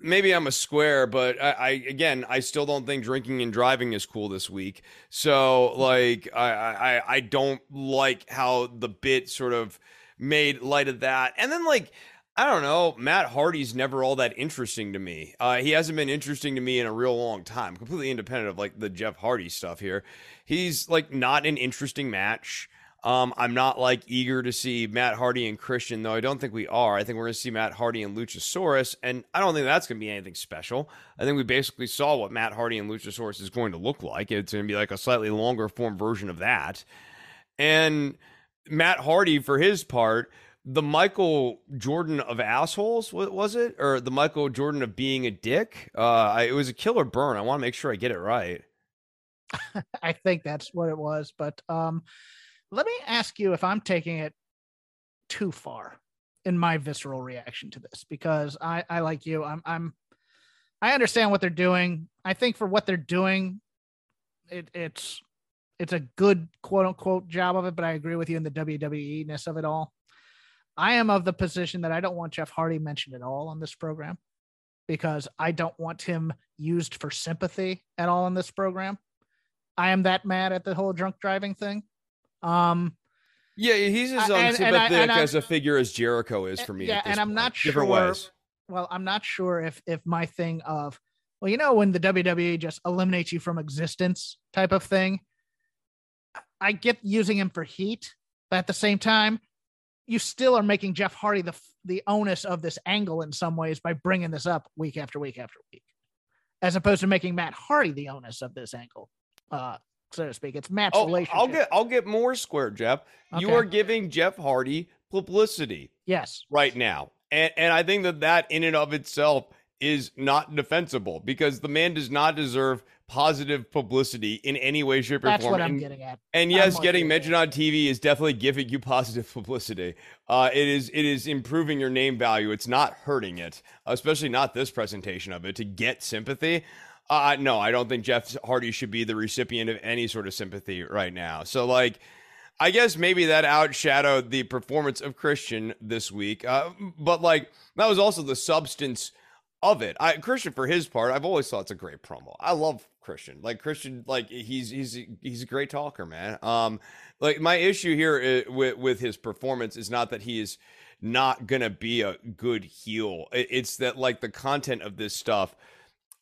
maybe I'm a square, but I, I again I still don't think drinking and driving is cool this week. So like I I I don't like how the bit sort of made light of that. And then like I don't know, Matt Hardy's never all that interesting to me. Uh, he hasn't been interesting to me in a real long time, completely independent of like the Jeff Hardy stuff here. He's like not an interesting match. Um, I'm not like eager to see Matt Hardy and Christian, though I don't think we are. I think we're going to see Matt Hardy and Luchasaurus, and I don't think that's going to be anything special. I think we basically saw what Matt Hardy and Luchasaurus is going to look like. It's going to be like a slightly longer form version of that. And Matt Hardy, for his part, the Michael Jordan of assholes, wa- was it? Or the Michael Jordan of being a dick? Uh, it was a killer burn. I want to make sure I get it right. I think that's what it was. But um, let me ask you if I'm taking it too far in my visceral reaction to this, because I, I like you, I'm, I'm, I understand what they're doing. I think for what they're doing, it, it's, it's a good quote unquote job of it. But I agree with you in the WWE ness of it all. I am of the position that I don't want Jeff Hardy mentioned at all on this program because I don't want him used for sympathy at all in this program. I am that mad at the whole drunk driving thing Um, Yeah, he's as I- and- and I- unsympathetic and as a figure as Jericho is for me. yeah, and I'm point. not different ways. well, I'm not sure if if my thing of well, you know, when the WWE just eliminates you from existence type of thing. I get using him for heat, but at the same time, you still are making Jeff Hardy the the onus of this angle in some ways by bringing this up week after week after week, as opposed to making Matt Hardy the onus of this angle, uh, so to speak. It's Matt's Oh, relationship. I'll get I'll get more square, Jeff. You are giving Jeff Hardy publicity yes, right now, and and I think that that in and of itself is not defensible because the man does not deserve positive publicity in any way, shape, or that's form. That's what I'm And- getting at. And I'm yes, getting mentioned on TV is definitely giving you positive publicity. Uh, it is it is improving your name value. It's not hurting it, especially not this presentation of it to get sympathy. Uh, no, I don't think Jeff Hardy should be the recipient of any sort of sympathy right now. So like. I guess maybe that outshadowed the performance of Christian this week, uh, but like that was also the substance of it. I Christian for his part, I've always thought it's a great promo. I love Christian. Like Christian, like he's he's he's a great talker, man. Um, like my issue here with with his performance is not that he is not gonna be a good heel. It's that like the content of this stuff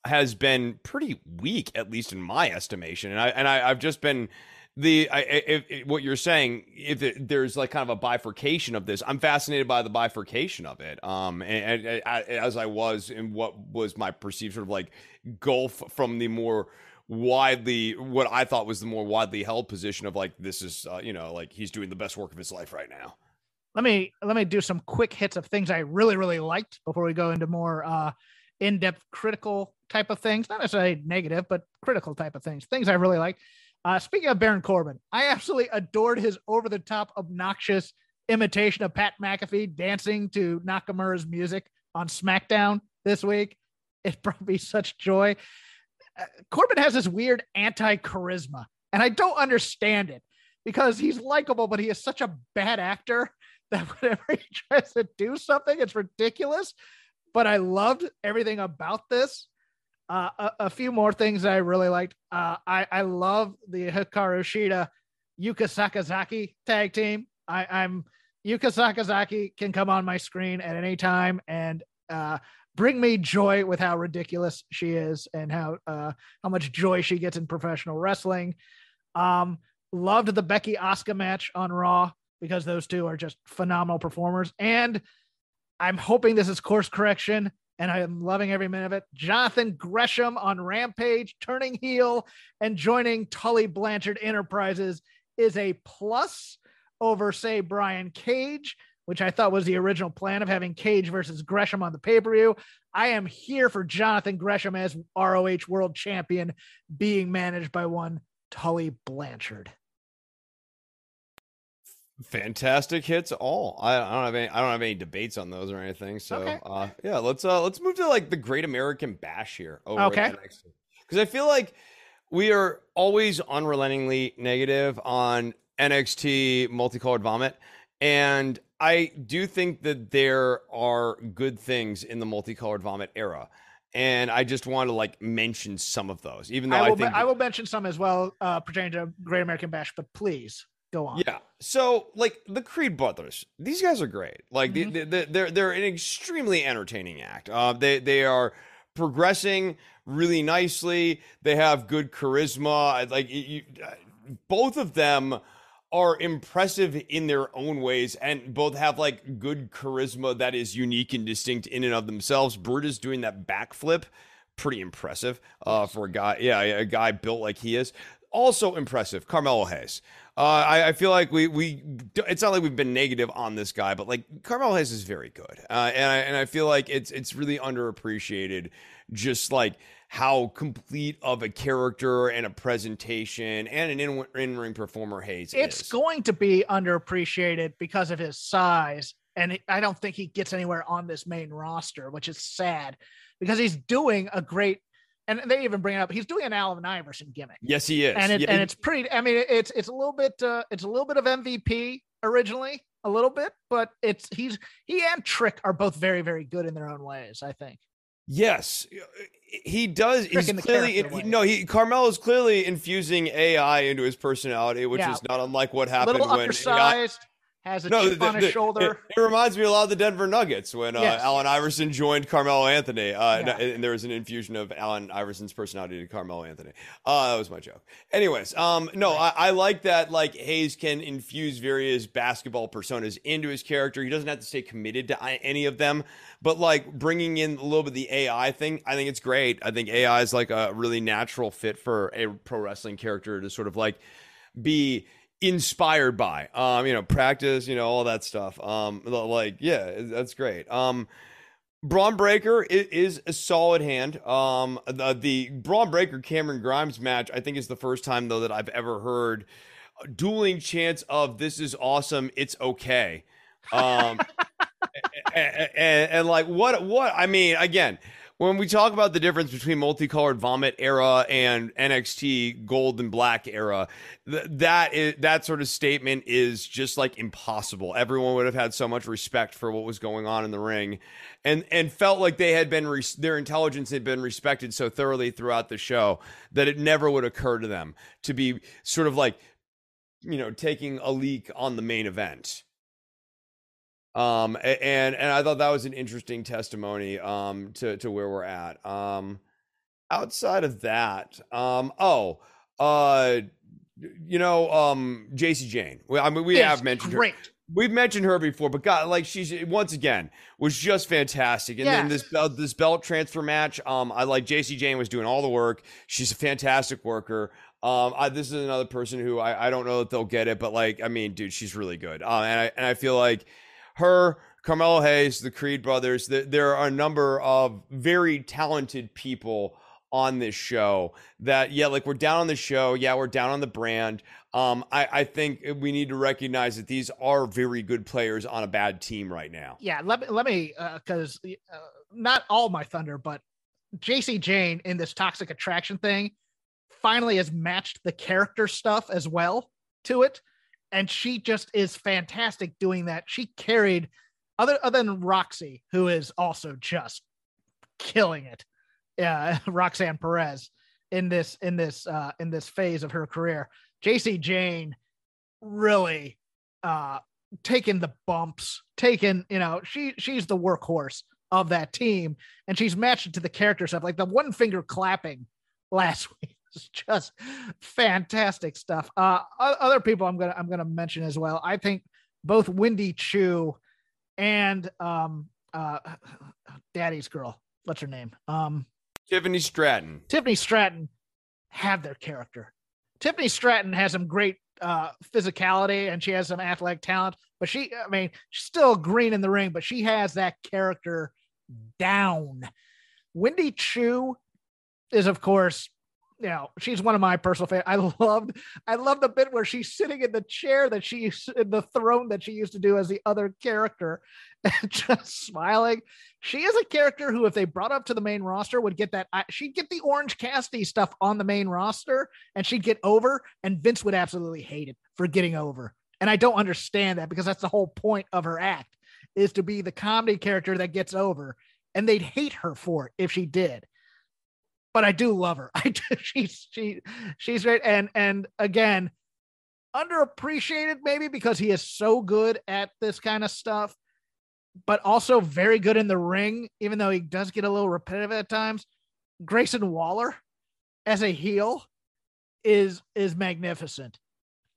has been pretty weak, at least in my estimation. And I and I, I've just been the I, if, if what you're saying. If it, there's like kind of a bifurcation of this, I'm fascinated by the bifurcation of it. Um, and, and I, as I was in what was my perceived sort of like gulf from the more widely what I thought was the more widely held position of like this is uh, you know like he's doing the best work of his life right now. let me let me do some quick hits of things I really really liked before we go into more uh, in-depth critical type of things. Not necessarily negative, but critical type of things. Things I really liked. Uh, speaking of Baron Corbin, I absolutely adored his over-the-top, obnoxious imitation of Pat McAfee dancing to Nakamura's music on SmackDown this week. It brought me such joy. Uh, Corbin has this weird anti-charisma, and I don't understand it because he's likable, but he is such a bad actor that whenever he tries to do something, it's ridiculous. But I loved everything about this. Uh, a, a few more things I really liked. Uh, I I love the Hikaru Shida Yuka Sakazaki tag team. I, I'm Yuka Sakazaki can come on my screen at any time and uh, bring me joy with how ridiculous she is and how uh, how much joy she gets in professional wrestling. Um, loved the Becky Asuka match on Raw because those two are just phenomenal performers. And I'm hoping this is course correction, and I am loving every minute of it. Jonathan Gresham on Rampage, turning heel and joining Tully Blanchard Enterprises is a plus over, say, Brian Cage, which I thought was the original plan of having Cage versus Gresham on the pay per view. I am here for Jonathan Gresham as ROH World Champion, being managed by one Tully Blanchard. Fantastic hits all. I, I don't have any I don't have any debates on those or anything. So Okay. uh yeah, let's uh let's move to like the Great American Bash here over Okay. Because I feel like we are always unrelentingly negative on NXT multicolored vomit. And I do think that there are good things in the multicolored vomit era. And I just want to like mention some of those, even though I I, will, think I will mention some as well uh, pertaining to Great American Bash, but please go on. Yeah. So like the Creed brothers, these guys are great. Like Mhm. they, they, they're they're an extremely entertaining act. Uh, they they are progressing really nicely. They have good charisma. Like you, uh, both of them are impressive in their own ways and both have like good charisma that is unique and distinct in and of themselves. Brutus doing that backflip, pretty impressive uh, for a guy. Yeah, a guy built like he is. Also impressive, Carmelo Hayes. Uh, I, I feel like we we it's not like we've been negative on this guy, but like Carmelo Hayes is very good, uh, and I, and I feel like it's it's really underappreciated, just like how complete of a character and a presentation and an in in ring performer Hayes is. it's is. going to be underappreciated because of his size and i don't think he gets anywhere on this main roster which is sad because he's doing a great and they even bring it up he's doing an Allen Iverson gimmick yes, he is, and it, Yeah, and it's pretty i mean it's it's a little bit uh it's a little bit of mvp originally a little bit but it's he's he and trick are both very very good in their own ways i think Yes, he does. He's Trick the clearly character he- no. He Carmel is clearly infusing AI into his personality, which Yeah. is not unlike what happened when AI has a No, chip the- on his the- shoulder. It, it reminds me a lot of the Denver Nuggets when uh, Yes. Allen Iverson joined Carmelo Anthony, uh, and- Yeah. and, there was an infusion of Allen Iverson's personality to Carmelo Anthony. Uh, that was my joke. Anyways, um, no, I, I like that. Like Hayes can infuse various basketball personas into his character. He doesn't have to stay committed to any of them, but like bringing in a little bit of the AI thing, I think it's great. I think AI is like a really natural fit for a pro wrestling character to sort of like be inspired by um you know practice you know all that stuff um like yeah that's great um Bron Breakker is a solid hand. Um, the, the Bron Breakker Cameron Grimes match, I think, is the first time though that I've ever heard dueling chants of "This is awesome, it's okay." Um, and, and, and like what what I mean again when we talk about the difference between multicolored vomit era and NXT gold and black era th- that is that sort of statement is just like impossible. Everyone would have had so much respect for what was going on in the ring and and felt like they had been res- their intelligence had been respected so thoroughly throughout the show that it never would occur to them to be sort of like you know taking a leak on the main event um and and i thought that was an interesting testimony um to to where we're at. Um outside of that um oh uh you know um Jacy Jayne. Well, I mean we have mentioned her. we've mentioned her before but god like she's once again was just fantastic. And then this belt this belt transfer match um I like Jacy Jayne was doing all the work. She's a fantastic worker. Um I, this is another person who I, I don't know that they'll get it but like I mean dude she's really good. Um and I and I feel like her, Carmelo Hayes, the Creed brothers. th- There are a number of very talented people on this show that, yeah, like we're down on the show. Yeah, we're down on the brand. Um, I, I think we need to recognize that these are very good players on a bad team right now. yeah let me let me because uh, not all my thunder but jacy jayne in this toxic attraction thing finally has matched the character stuff as well to it and she just is fantastic doing that she carried other other than roxy who is also just killing it yeah roxanne perez in this in this uh in this phase of her career jacy jayne really uh taking the bumps, taking, you know, she she's the workhorse of that team and she's matched to the character stuff. Like the one finger clapping last week was just fantastic stuff. Uh other people I'm gonna I'm gonna mention as well. I think both Wendy Choo and um uh daddy's girl, what's her name? Um Tiffany Stratton. Tiffany Stratton have their character. Tiffany Stratton has some great uh, physicality and she has some athletic talent, but she, I mean, she's still green in the ring, but she has that character down. Wendy Choo is, of course, you know, she's one of my personal favorites. I loved, I love the bit where she's sitting in the chair that she in the throne that she used to do as the other character, and just smiling. She is a character who, if they brought up to the main roster, would get that. She'd get the Orange Cassidy stuff on the main roster, and she'd get over, and Vince would absolutely hate it for getting over. And I don't understand that because that's the whole point of her act is to be the comedy character that gets over, and they'd hate her for it if she did but I do love her. I do, she's she she's great, and and again, underappreciated maybe because he is so good at this kind of stuff, but also very good in the ring, even though he does get a little repetitive at times. Grayson Waller as a heel is is magnificent.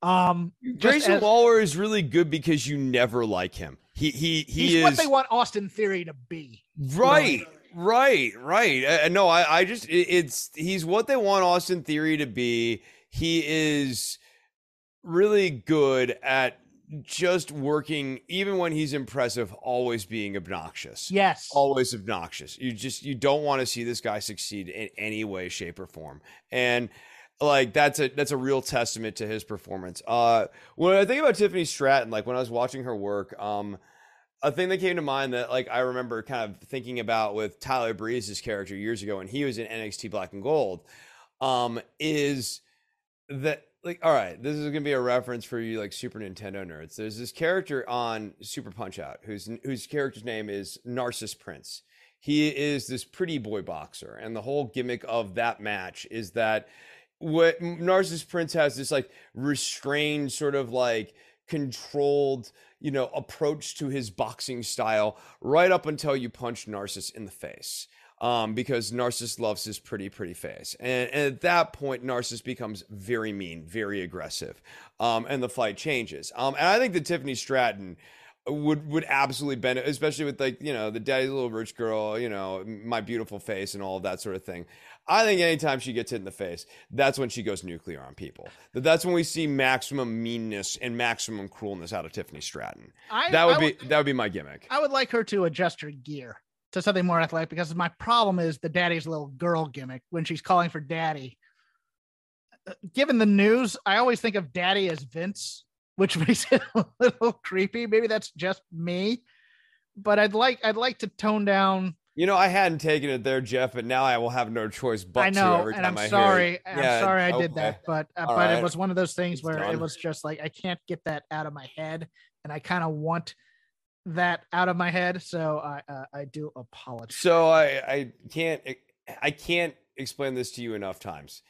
Um, Grayson as- Waller is really good because you never like him. He he he he's is what they want Austin Theory to be. Right, right, right. Uh, no, I, I just, it, it's, he's what they want Austin Theory to be. He is really good at just working, even when he's impressive, always being obnoxious. Yes. Always obnoxious. You just, you don't want to see this guy succeed in any way, shape, or form. And, like that's a that's a real testament to his performance. Uh, when I think about Tiffany Stratton, like when I was watching her work, um, a thing that came to mind that like I remember kind of thinking about with Tyler Breeze's character years ago when he was in NXT Black and Gold, um, is that like all right, this is gonna be a reference for you like Super Nintendo nerds. There's this character on Super Punch Out whose whose character's name is Narcissus Prince. he is this pretty boy boxer, and the whole gimmick of that match is that what Narcissus Prince has this like restrained, sort of like controlled, you know, approach to his boxing style right up until you punch Narcissus in the face. Um, because Narcissus loves his pretty, pretty face. And, and at that point, Narcissus becomes very mean, very aggressive. Um, and the fight changes. Um, and I think that Tiffany Stratton would would absolutely benefit, especially with like you know the daddy's little rich girl, you know my beautiful face and all of that sort of thing. I think anytime she gets hit in the face, that's when she goes nuclear on people. That's when we see maximum meanness and maximum cruelness out of Tiffany Stratton. I, that would I be that would be my gimmick. I would like her to adjust her gear to something more athletic because my problem is the daddy's little girl gimmick when she's calling for daddy. Uh, Given the news, I always think of daddy as Vince, which makes it a little creepy. Maybe that's just me, but I'd like I'd like to tone down. You know, I hadn't taken it there, Jeff, but now I will have no choice but I to know, every and time I'm I sorry. I'm Yeah, sorry I did okay. that, but uh, but right. it was one of those things It's where it was just like I can't get that out of my head, and I kind of want that out of my head. So I uh, I do apologize. So I I can't I can't explain this to you enough times.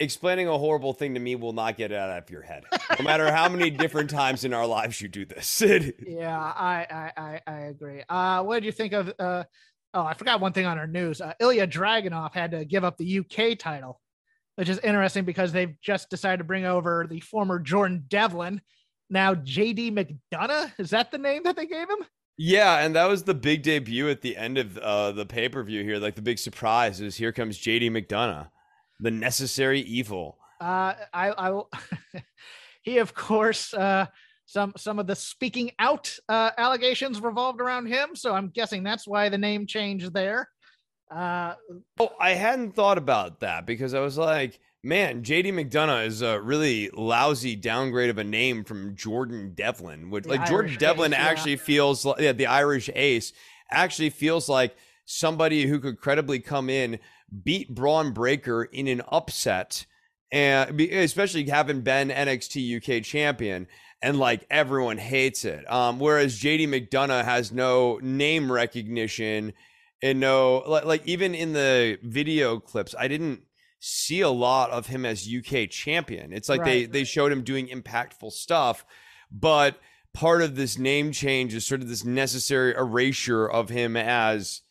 Explaining a horrible thing to me will not get it out of your head, no matter how many different times in our lives you do this. Yeah, I I I, agree. Uh, what did you think of? Uh, oh, I forgot one thing on our news. Uh, Ilya Dragunov had to give up the UK title, which is interesting because they've just decided to bring over the former Jordan Devlin. Now JD McDonagh is that the name that they gave him? yeah, and that was the big debut at the end of uh, the pay per view here. Like the big surprise is here comes JD McDonagh, the necessary evil. Uh, I I will. he of course uh, some some of the speaking out uh, allegations revolved around him, so I'm guessing that's why the name changed there. Uh, Oh, I hadn't thought about that because I was like, man, JD McDonagh is a really lousy downgrade of a name from Jordan Devlin, which The like Jordan Irish Devlin yeah. actually feels like yeah, the Irish ace actually feels like somebody who could credibly come in, beat Bron Breakker in an upset, and especially having been NXT UK champion. And like everyone hates it. Um, whereas JD McDonagh has no name recognition and no like, like even in the video clips i didn't see a lot of him as uk champion it's like they Right. they showed him doing impactful stuff but part of this name change is sort of this necessary erasure of him as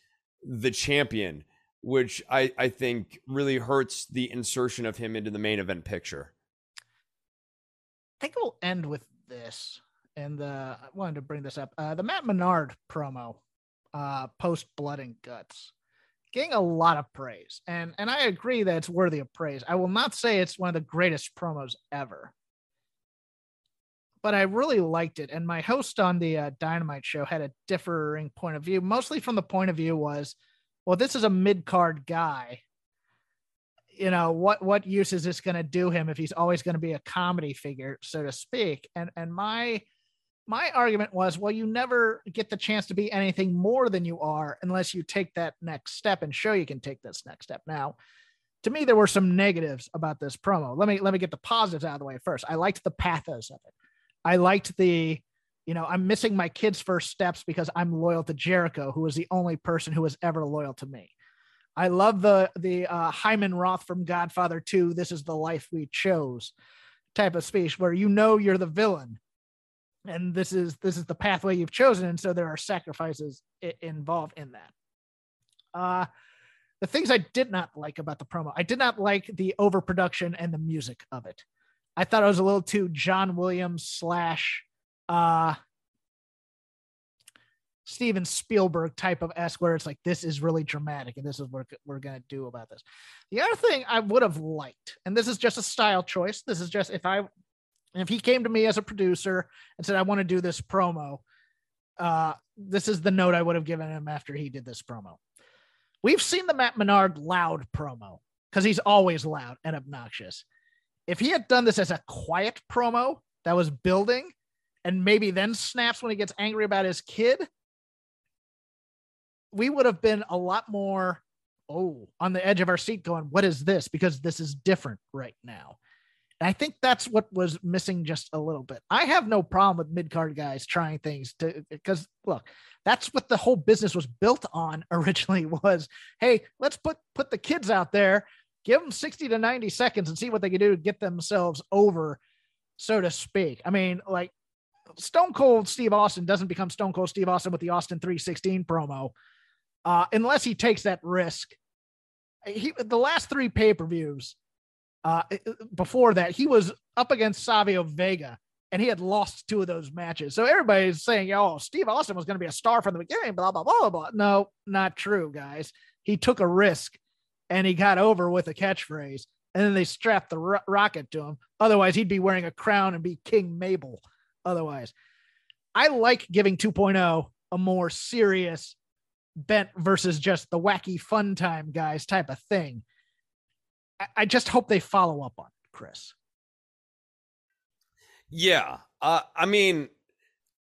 the champion which i i think really hurts the insertion of him into the main event picture I think we'll end with this. And uh, I wanted to bring this up. Uh, the Matt Menard promo, uh, post Blood and Guts, getting a lot of praise, and and I agree that it's worthy of praise. I will not say it's one of the greatest promos ever, but I really liked it. And my host on the uh, Dynamite show had a differing point of view, mostly from the point of view was, well, this is a mid card guy. You know what what use is this going to do him if he's always going to be a comedy figure so to speak? And and my my argument was well you never get the chance to be anything more than you are unless you take that next step and show you can take this next step. Now to me there were some negatives about this promo. Let me let me get the positives out of the way first. I liked the pathos of it. I liked the you know i'm missing my kids first steps because i'm loyal to jericho who is the only person who was ever loyal to me I love the the uh, Hyman Roth from Godfather 2, This is the life we chose type of speech where you know you're the villain and this is this is the pathway you've chosen and so there are sacrifices i- involved in that. Uh the things I did not like about the promo, I did not like the overproduction and the music of it. I thought it was a little too John Williams slash uh Steven Spielberg type of esque where it's like this is really dramatic and this is what we're gonna do about this. The other thing I would have liked, and this is just a style choice. This is just if I if he came to me as a producer and said I want to do this promo, uh, this is the note I would have given him after he did this promo. We've seen the Matt Menard loud promo because he's always loud and obnoxious. If he had done this as a quiet promo that was building and maybe then snaps when he gets angry about his kid, we would have been a lot more oh on the edge of our seat going what is this because this is different right now And I think that's what was missing just a little bit. I have no problem with mid card guys trying things to because look, that's what the whole business was built on originally was, hey, let's put put the kids out there, give them 60 to 90 seconds and see what they can do to get themselves over, so to speak. I mean, like Stone Cold Steve Austin doesn't become Stone Cold Steve Austin with the Austin 316 promo uh, unless he takes that risk. He the last three pay-per-views uh, before that, he was up against Savio Vega and he had lost two of those matches. So everybody's saying, oh, Steve Austin was going to be a star from the beginning, blah, blah, blah, blah. No, not true, guys. He took a risk and he got over with a catchphrase. And then they strapped the ro- rocket to him. Otherwise, he'd be wearing a crown and be King Mabel. Otherwise, I like giving 2.0 a more serious bent versus just the wacky fun time guys type of thing. I, I just hope they follow up on it, Chris. Yeah. Uh, I mean,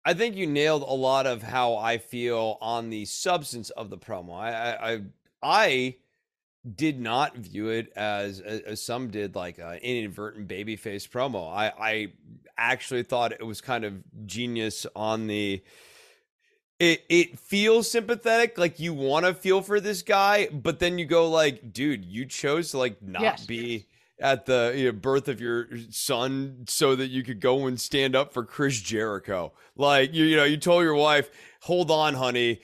I think you nailed a lot of how I feel on the substance of the promo. I, I, I, I did not view it as, as some did, like an inadvertent babyface promo. I, I actually thought it was kind of genius on the. It it feels sympathetic, like you want to feel for this guy, but then you go like, dude, you chose to like not Yes. be at the you know, birth of your son so that you could go and stand up for Chris Jericho. Like you, you know, you told your wife, "Hold on, honey,"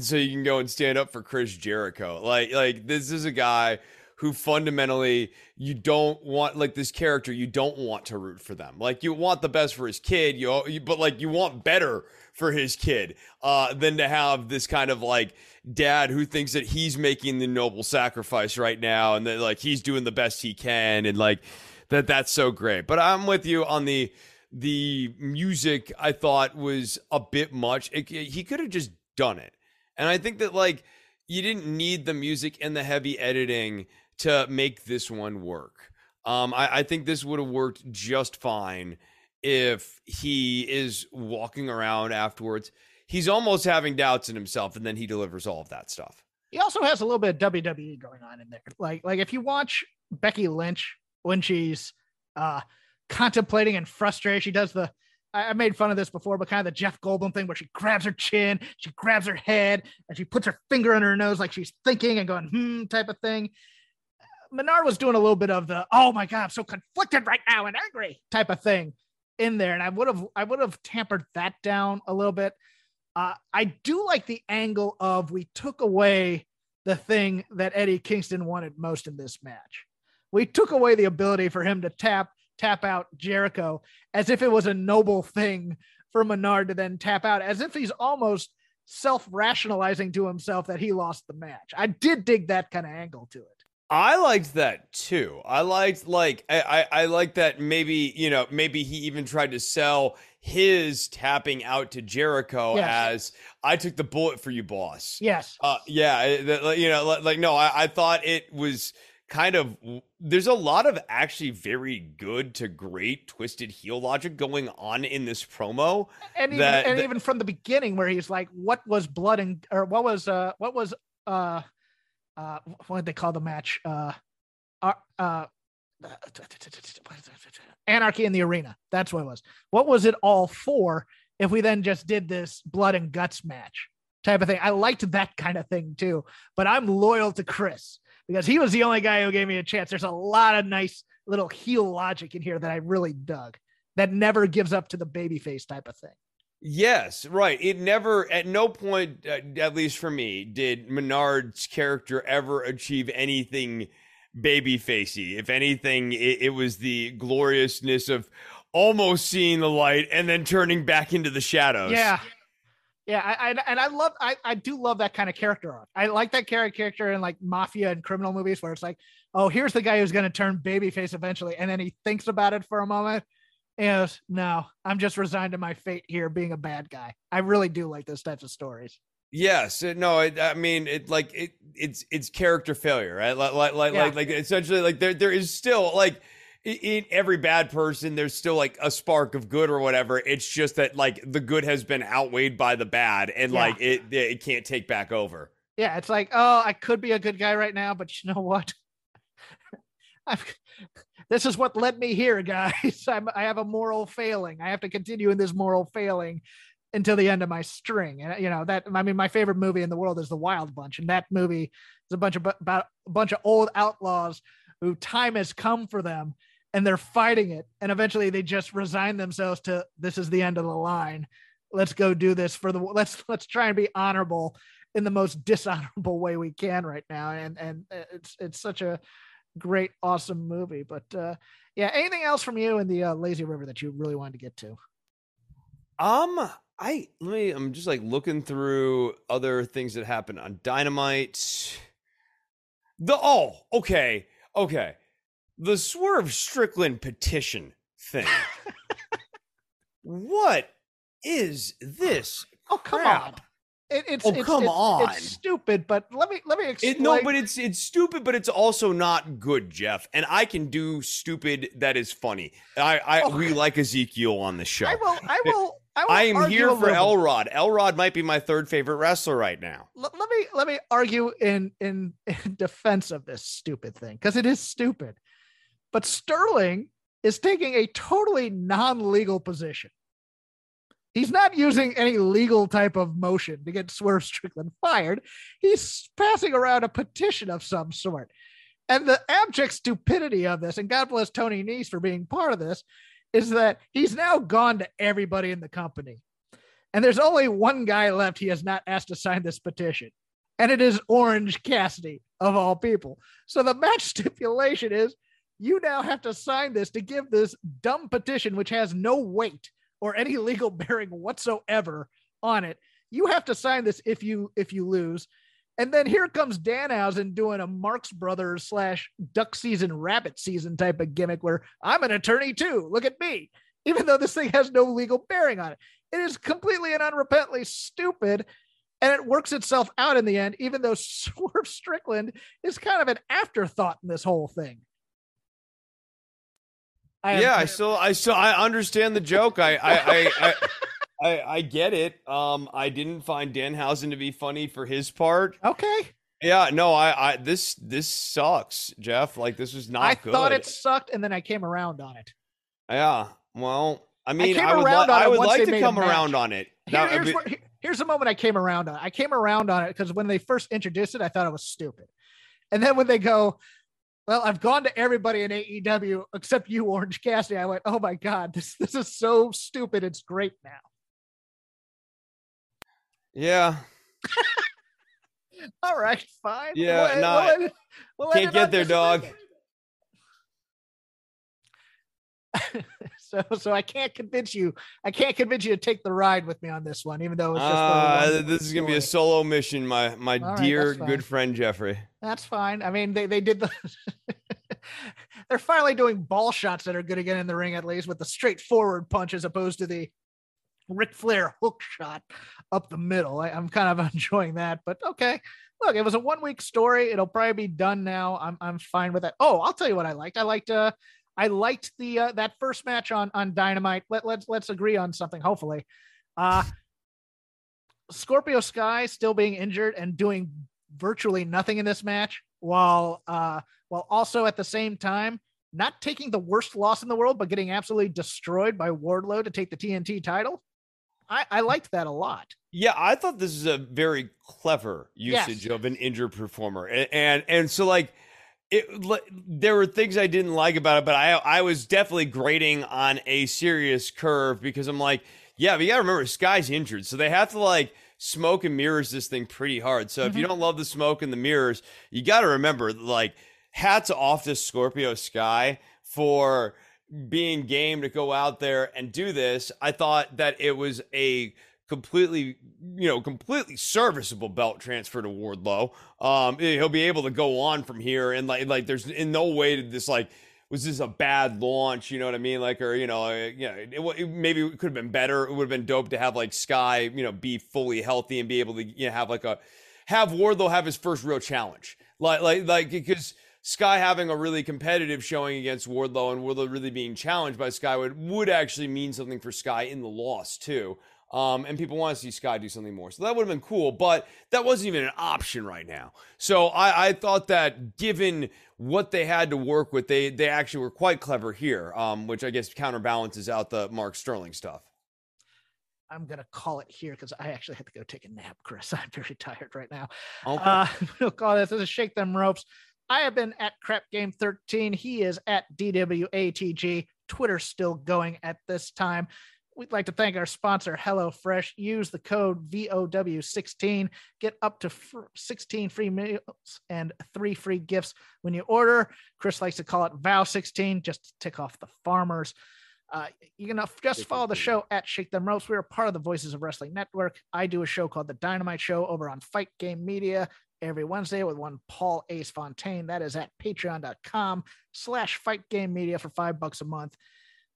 so you can go and stand up for Chris Jericho. Like, like this is a guy who fundamentally you don't want like this character you don't want to root for them. Like you want the best for his kid you, you but like you want better for his kid uh than to have this kind of like dad who thinks that he's making the noble sacrifice right now and that like he's doing the best he can and like that that's so great. But i'm with you on the the music i thought was a bit much. It- he could have just done it and i think that like you didn't need the music and the heavy editing to make this one work. Um, I, I think this would have worked just fine if he is walking around afterwards. He's almost having doubts in himself, and then he delivers all of that stuff. He also has a little bit of WWE going on in there. Like, like if you watch Becky Lynch when she's uh contemplating and frustrated, she does the I made fun of this before, but kind of the Jeff Goldblum thing where she grabs her chin, she grabs her head, and she puts her finger under her nose like she's thinking and going, hmm, type of thing. Menard was doing a little bit of the, oh my God, I'm so conflicted right now and angry type of thing in there. And I would have, I would have tampered that down a little bit. Uh, I do like the angle of we took away the thing that Eddie Kingston wanted most in this match. We took away the ability for him to tap tap out Jericho as if it was a noble thing for Menard to then tap out, as if he's almost self-rationalizing to himself that he lost the match. I did dig that kind of angle to it. I liked that too. I liked like I, I I like that maybe you know maybe he even tried to sell his tapping out to Jericho Yes. as I took the bullet for you, boss. Yes. Uh, yeah, it- that, like, you know, like, like no, I, I thought it was kind of. There's a lot of actually very good to great twisted heel logic going on in this promo. and even that- and that- even from the beginning where he's like what was blood and or what was uh what was uh uh what did they call the match uh uh, uh anarchy in the arena that's what it was what was it all for if we then just did this blood and guts match type of thing i liked that kind of thing too but i'm loyal to chris because he was the only guy who gave me a chance there's a lot of nice little heel logic in here that i really dug that never gives up to the babyface type of thing Yes, right. It never, at no point, uh, at least for me, did Menard's character ever achieve anything babyfacey. If anything, it, it was the gloriousness of almost seeing the light and then turning back into the shadows. Yeah. Yeah, I, I and I love I, I do love that kind of character arc. I like that char- character in like mafia and criminal movies where it's like, oh, here's the guy who's going to turn babyface eventually, and then he thinks about it for a moment. And no, I'm just resigned to my fate here, being a bad guy. I really do like those types of stories. Yes, no, it, I mean it like it it's it's character failure, right? Like like like Yeah. like, like essentially like there there is still like in every bad person there's still like a spark of good or whatever. It's just that like the good has been outweighed by the bad and Yeah. like it it can't take back over. Yeah, it's like, oh, I could be a good guy right now, but you know what? I've, this is what led me here, guys. I'm, I have a moral failing. I have to continue in this moral failing until the end of my string. And you know that I mean, my favorite movie in the world is The Wild Bunch, and that movie is a bunch of about a bunch of old outlaws who time has come for them, and they're fighting it, and eventually they just resign themselves to this is the end of the line. Let's go do this for the let's let's try and be honorable in the most dishonorable way we can right now, and and it's it's such a great awesome movie. But uh, yeah, anything else from you in the uh, Lazy River that you really wanted to get to? Um, I let me. I'm just like looking through other things that happened on Dynamite. The oh, okay, okay, the Swerve Strickland petition thing. what is this? Oh, oh come crap? on! It, it's Oh, it's, come it's- on. It's stupid, but let me let me explain. It, no, but it's it's stupid, but it's also not good, Jeff. And I can do stupid that is funny. I, I we like Ezekiel on the show. I will I will I will. I am here for. Elrod. Elrod might be my third favorite wrestler right now. let, let me let me argue in in, in defense of this stupid thing because it is stupid but sterling is taking a totally non-legal position he's not using any legal type of motion to get swerve strickland fired he's passing around a petition of some sort and the abject stupidity of this and god bless tony Nese for being part of this is that he's now gone to everybody in the company and there's only one guy left he has not asked to sign this petition. And it is Orange Cassidy, of all people. So the match stipulation is you now have to sign this to give this dumb petition, which has no weight or any legal bearing whatsoever on it. You have to sign this if you if you lose. And then here comes Danhausen doing a Marx Brothers slash duck season, rabbit season type of gimmick where I'm an attorney too. Look at me. Even though this thing has no legal bearing on it. It is completely and unrepentantly stupid. And it works itself out in the end, even though Swerve Strickland is kind of an afterthought in this whole thing. I yeah, I still, I still, I understand the joke. I, I, I, I, I, I get it. Um, I didn't find Danhausen to be funny for his part. okay. Yeah, no, I, I, this, this sucks, Jeff. Like this was not I good. thought it sucked, and then I came around on it. Yeah. Well, I mean, came I, would, around li- on I would like to come around on it. Here- Now, here's, here's the moment I came around on. it. I came around on it because when they first introduced it, I thought it was stupid. And then when they go, well, I've gone to everybody in AEW except you, Orange Cassidy. I went, oh my God, this, this is so stupid. It's great now. yeah. All right, fine. Yeah, We'll- nah, we'll we'll can't get there, dog. so, so I can't convince you. I can't convince you to take the ride with me on this one, even though it's just. Uh, this is gonna be a solo mission, my my All right, dear fine. good friend Jeffrey. That's fine. I mean, they, they did the. They're finally doing ball shots that are good again in the ring, at least with the straightforward punch as opposed to the Ric Flair hook shot up the middle. I, I'm kind of enjoying that, but okay. Look, it was a one week story. It'll probably be done now. I'm I'm fine with that. Oh, I'll tell you what I liked. I liked uh I liked the uh, that first match on on Dynamite. Let let's let's agree on something. Hopefully, uh, Scorpio Sky still being injured and doing virtually nothing in this match, while uh, while also at the same time not taking the worst loss in the world, but getting absolutely destroyed by Wardlow to take the TNT title. I, I liked that a lot. Yeah, I thought this is a very clever usage Yes. of an injured performer, and and, and so like. It, there were things I didn't like about it, but I I was definitely grading on a serious curve because I'm like, yeah, but you gotta remember Sky's injured, so they have to like smoke and mirrors this thing pretty hard. So if you mm-hmm. don't love the smoke and the mirrors, you gotta remember like hats off to Scorpio Sky for being game to go out there and do this. I thought that it was a completely, you know, completely serviceable belt transfer to Wardlow. Um, he'll be able to go on from here, and like, like there's in no way did this like was this a bad launch? You know what I mean? Like, or you know, uh, you know, it, it, maybe it could have been better. It would have been dope to have like Sky, you know, be fully healthy and be able to, you know, have like a have Wardlow have his first real challenge, like, like, like because. Sky having a really competitive showing against Wardlow and Wardlow really being challenged by Sky would, would actually mean something for Sky in the loss too. Um, and people want to see Sky do something more. So that would have been cool, but that wasn't even an option right now. So I, I thought that given what they had to work with, they they actually were quite clever here, um, which I guess counterbalances out the Mark Sterling stuff. I'm gonna call it here because I actually have to go take a nap, Chris. I'm very tired right now. Okay. Uh, we'll call this. This is Shake Them Ropes. I have been at Crap Game 13. He is at DWATG. Twitter's still going at this time. We'd like to thank our sponsor, HelloFresh. Use the code VOW16. Get up to 16 free meals and three free gifts when you order. Chris likes to call it VOW16 just to tick off the farmers. Uh, you can uh, just follow the show at Shake Them Ropes. We are part of the Voices of Wrestling Network. I do a show called The Dynamite Show over on Fight Game Media every Wednesday with one Paul Ace Fontaine. That is at patreon.com slash fight game media for five bucks a month.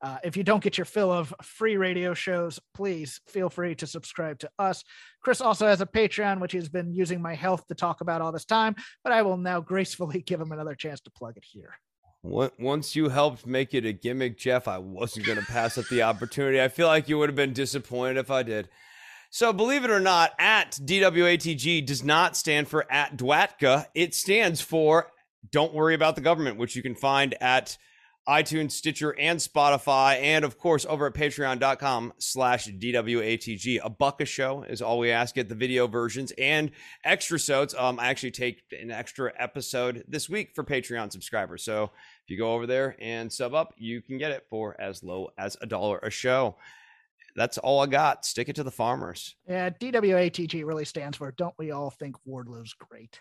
Uh, if you don't get your fill of free radio shows, please feel free to subscribe to us. Chris also has a Patreon, which he's been using my health to talk about all this time, but I will now gracefully give him another chance to plug it here. Once you helped make it a gimmick, Jeff, I wasn't going to pass up the opportunity. I feel like you would have been disappointed if I did. So, believe it or not, at DWATG does not stand for at Dwatka. It stands for Don't Worry About the Government, which you can find at iTunes, Stitcher, and Spotify, and of course over at patreon.com slash DWATG. A buck a show is all we ask. Get the video versions and extra sodes. Um, I actually take an extra episode this week for Patreon subscribers. So if you go over there and sub up, you can get it for as low as a dollar a show. That's all I got. Stick it to the farmers. Yeah, DWATG really stands for Don't We All Think Wardlow's Great?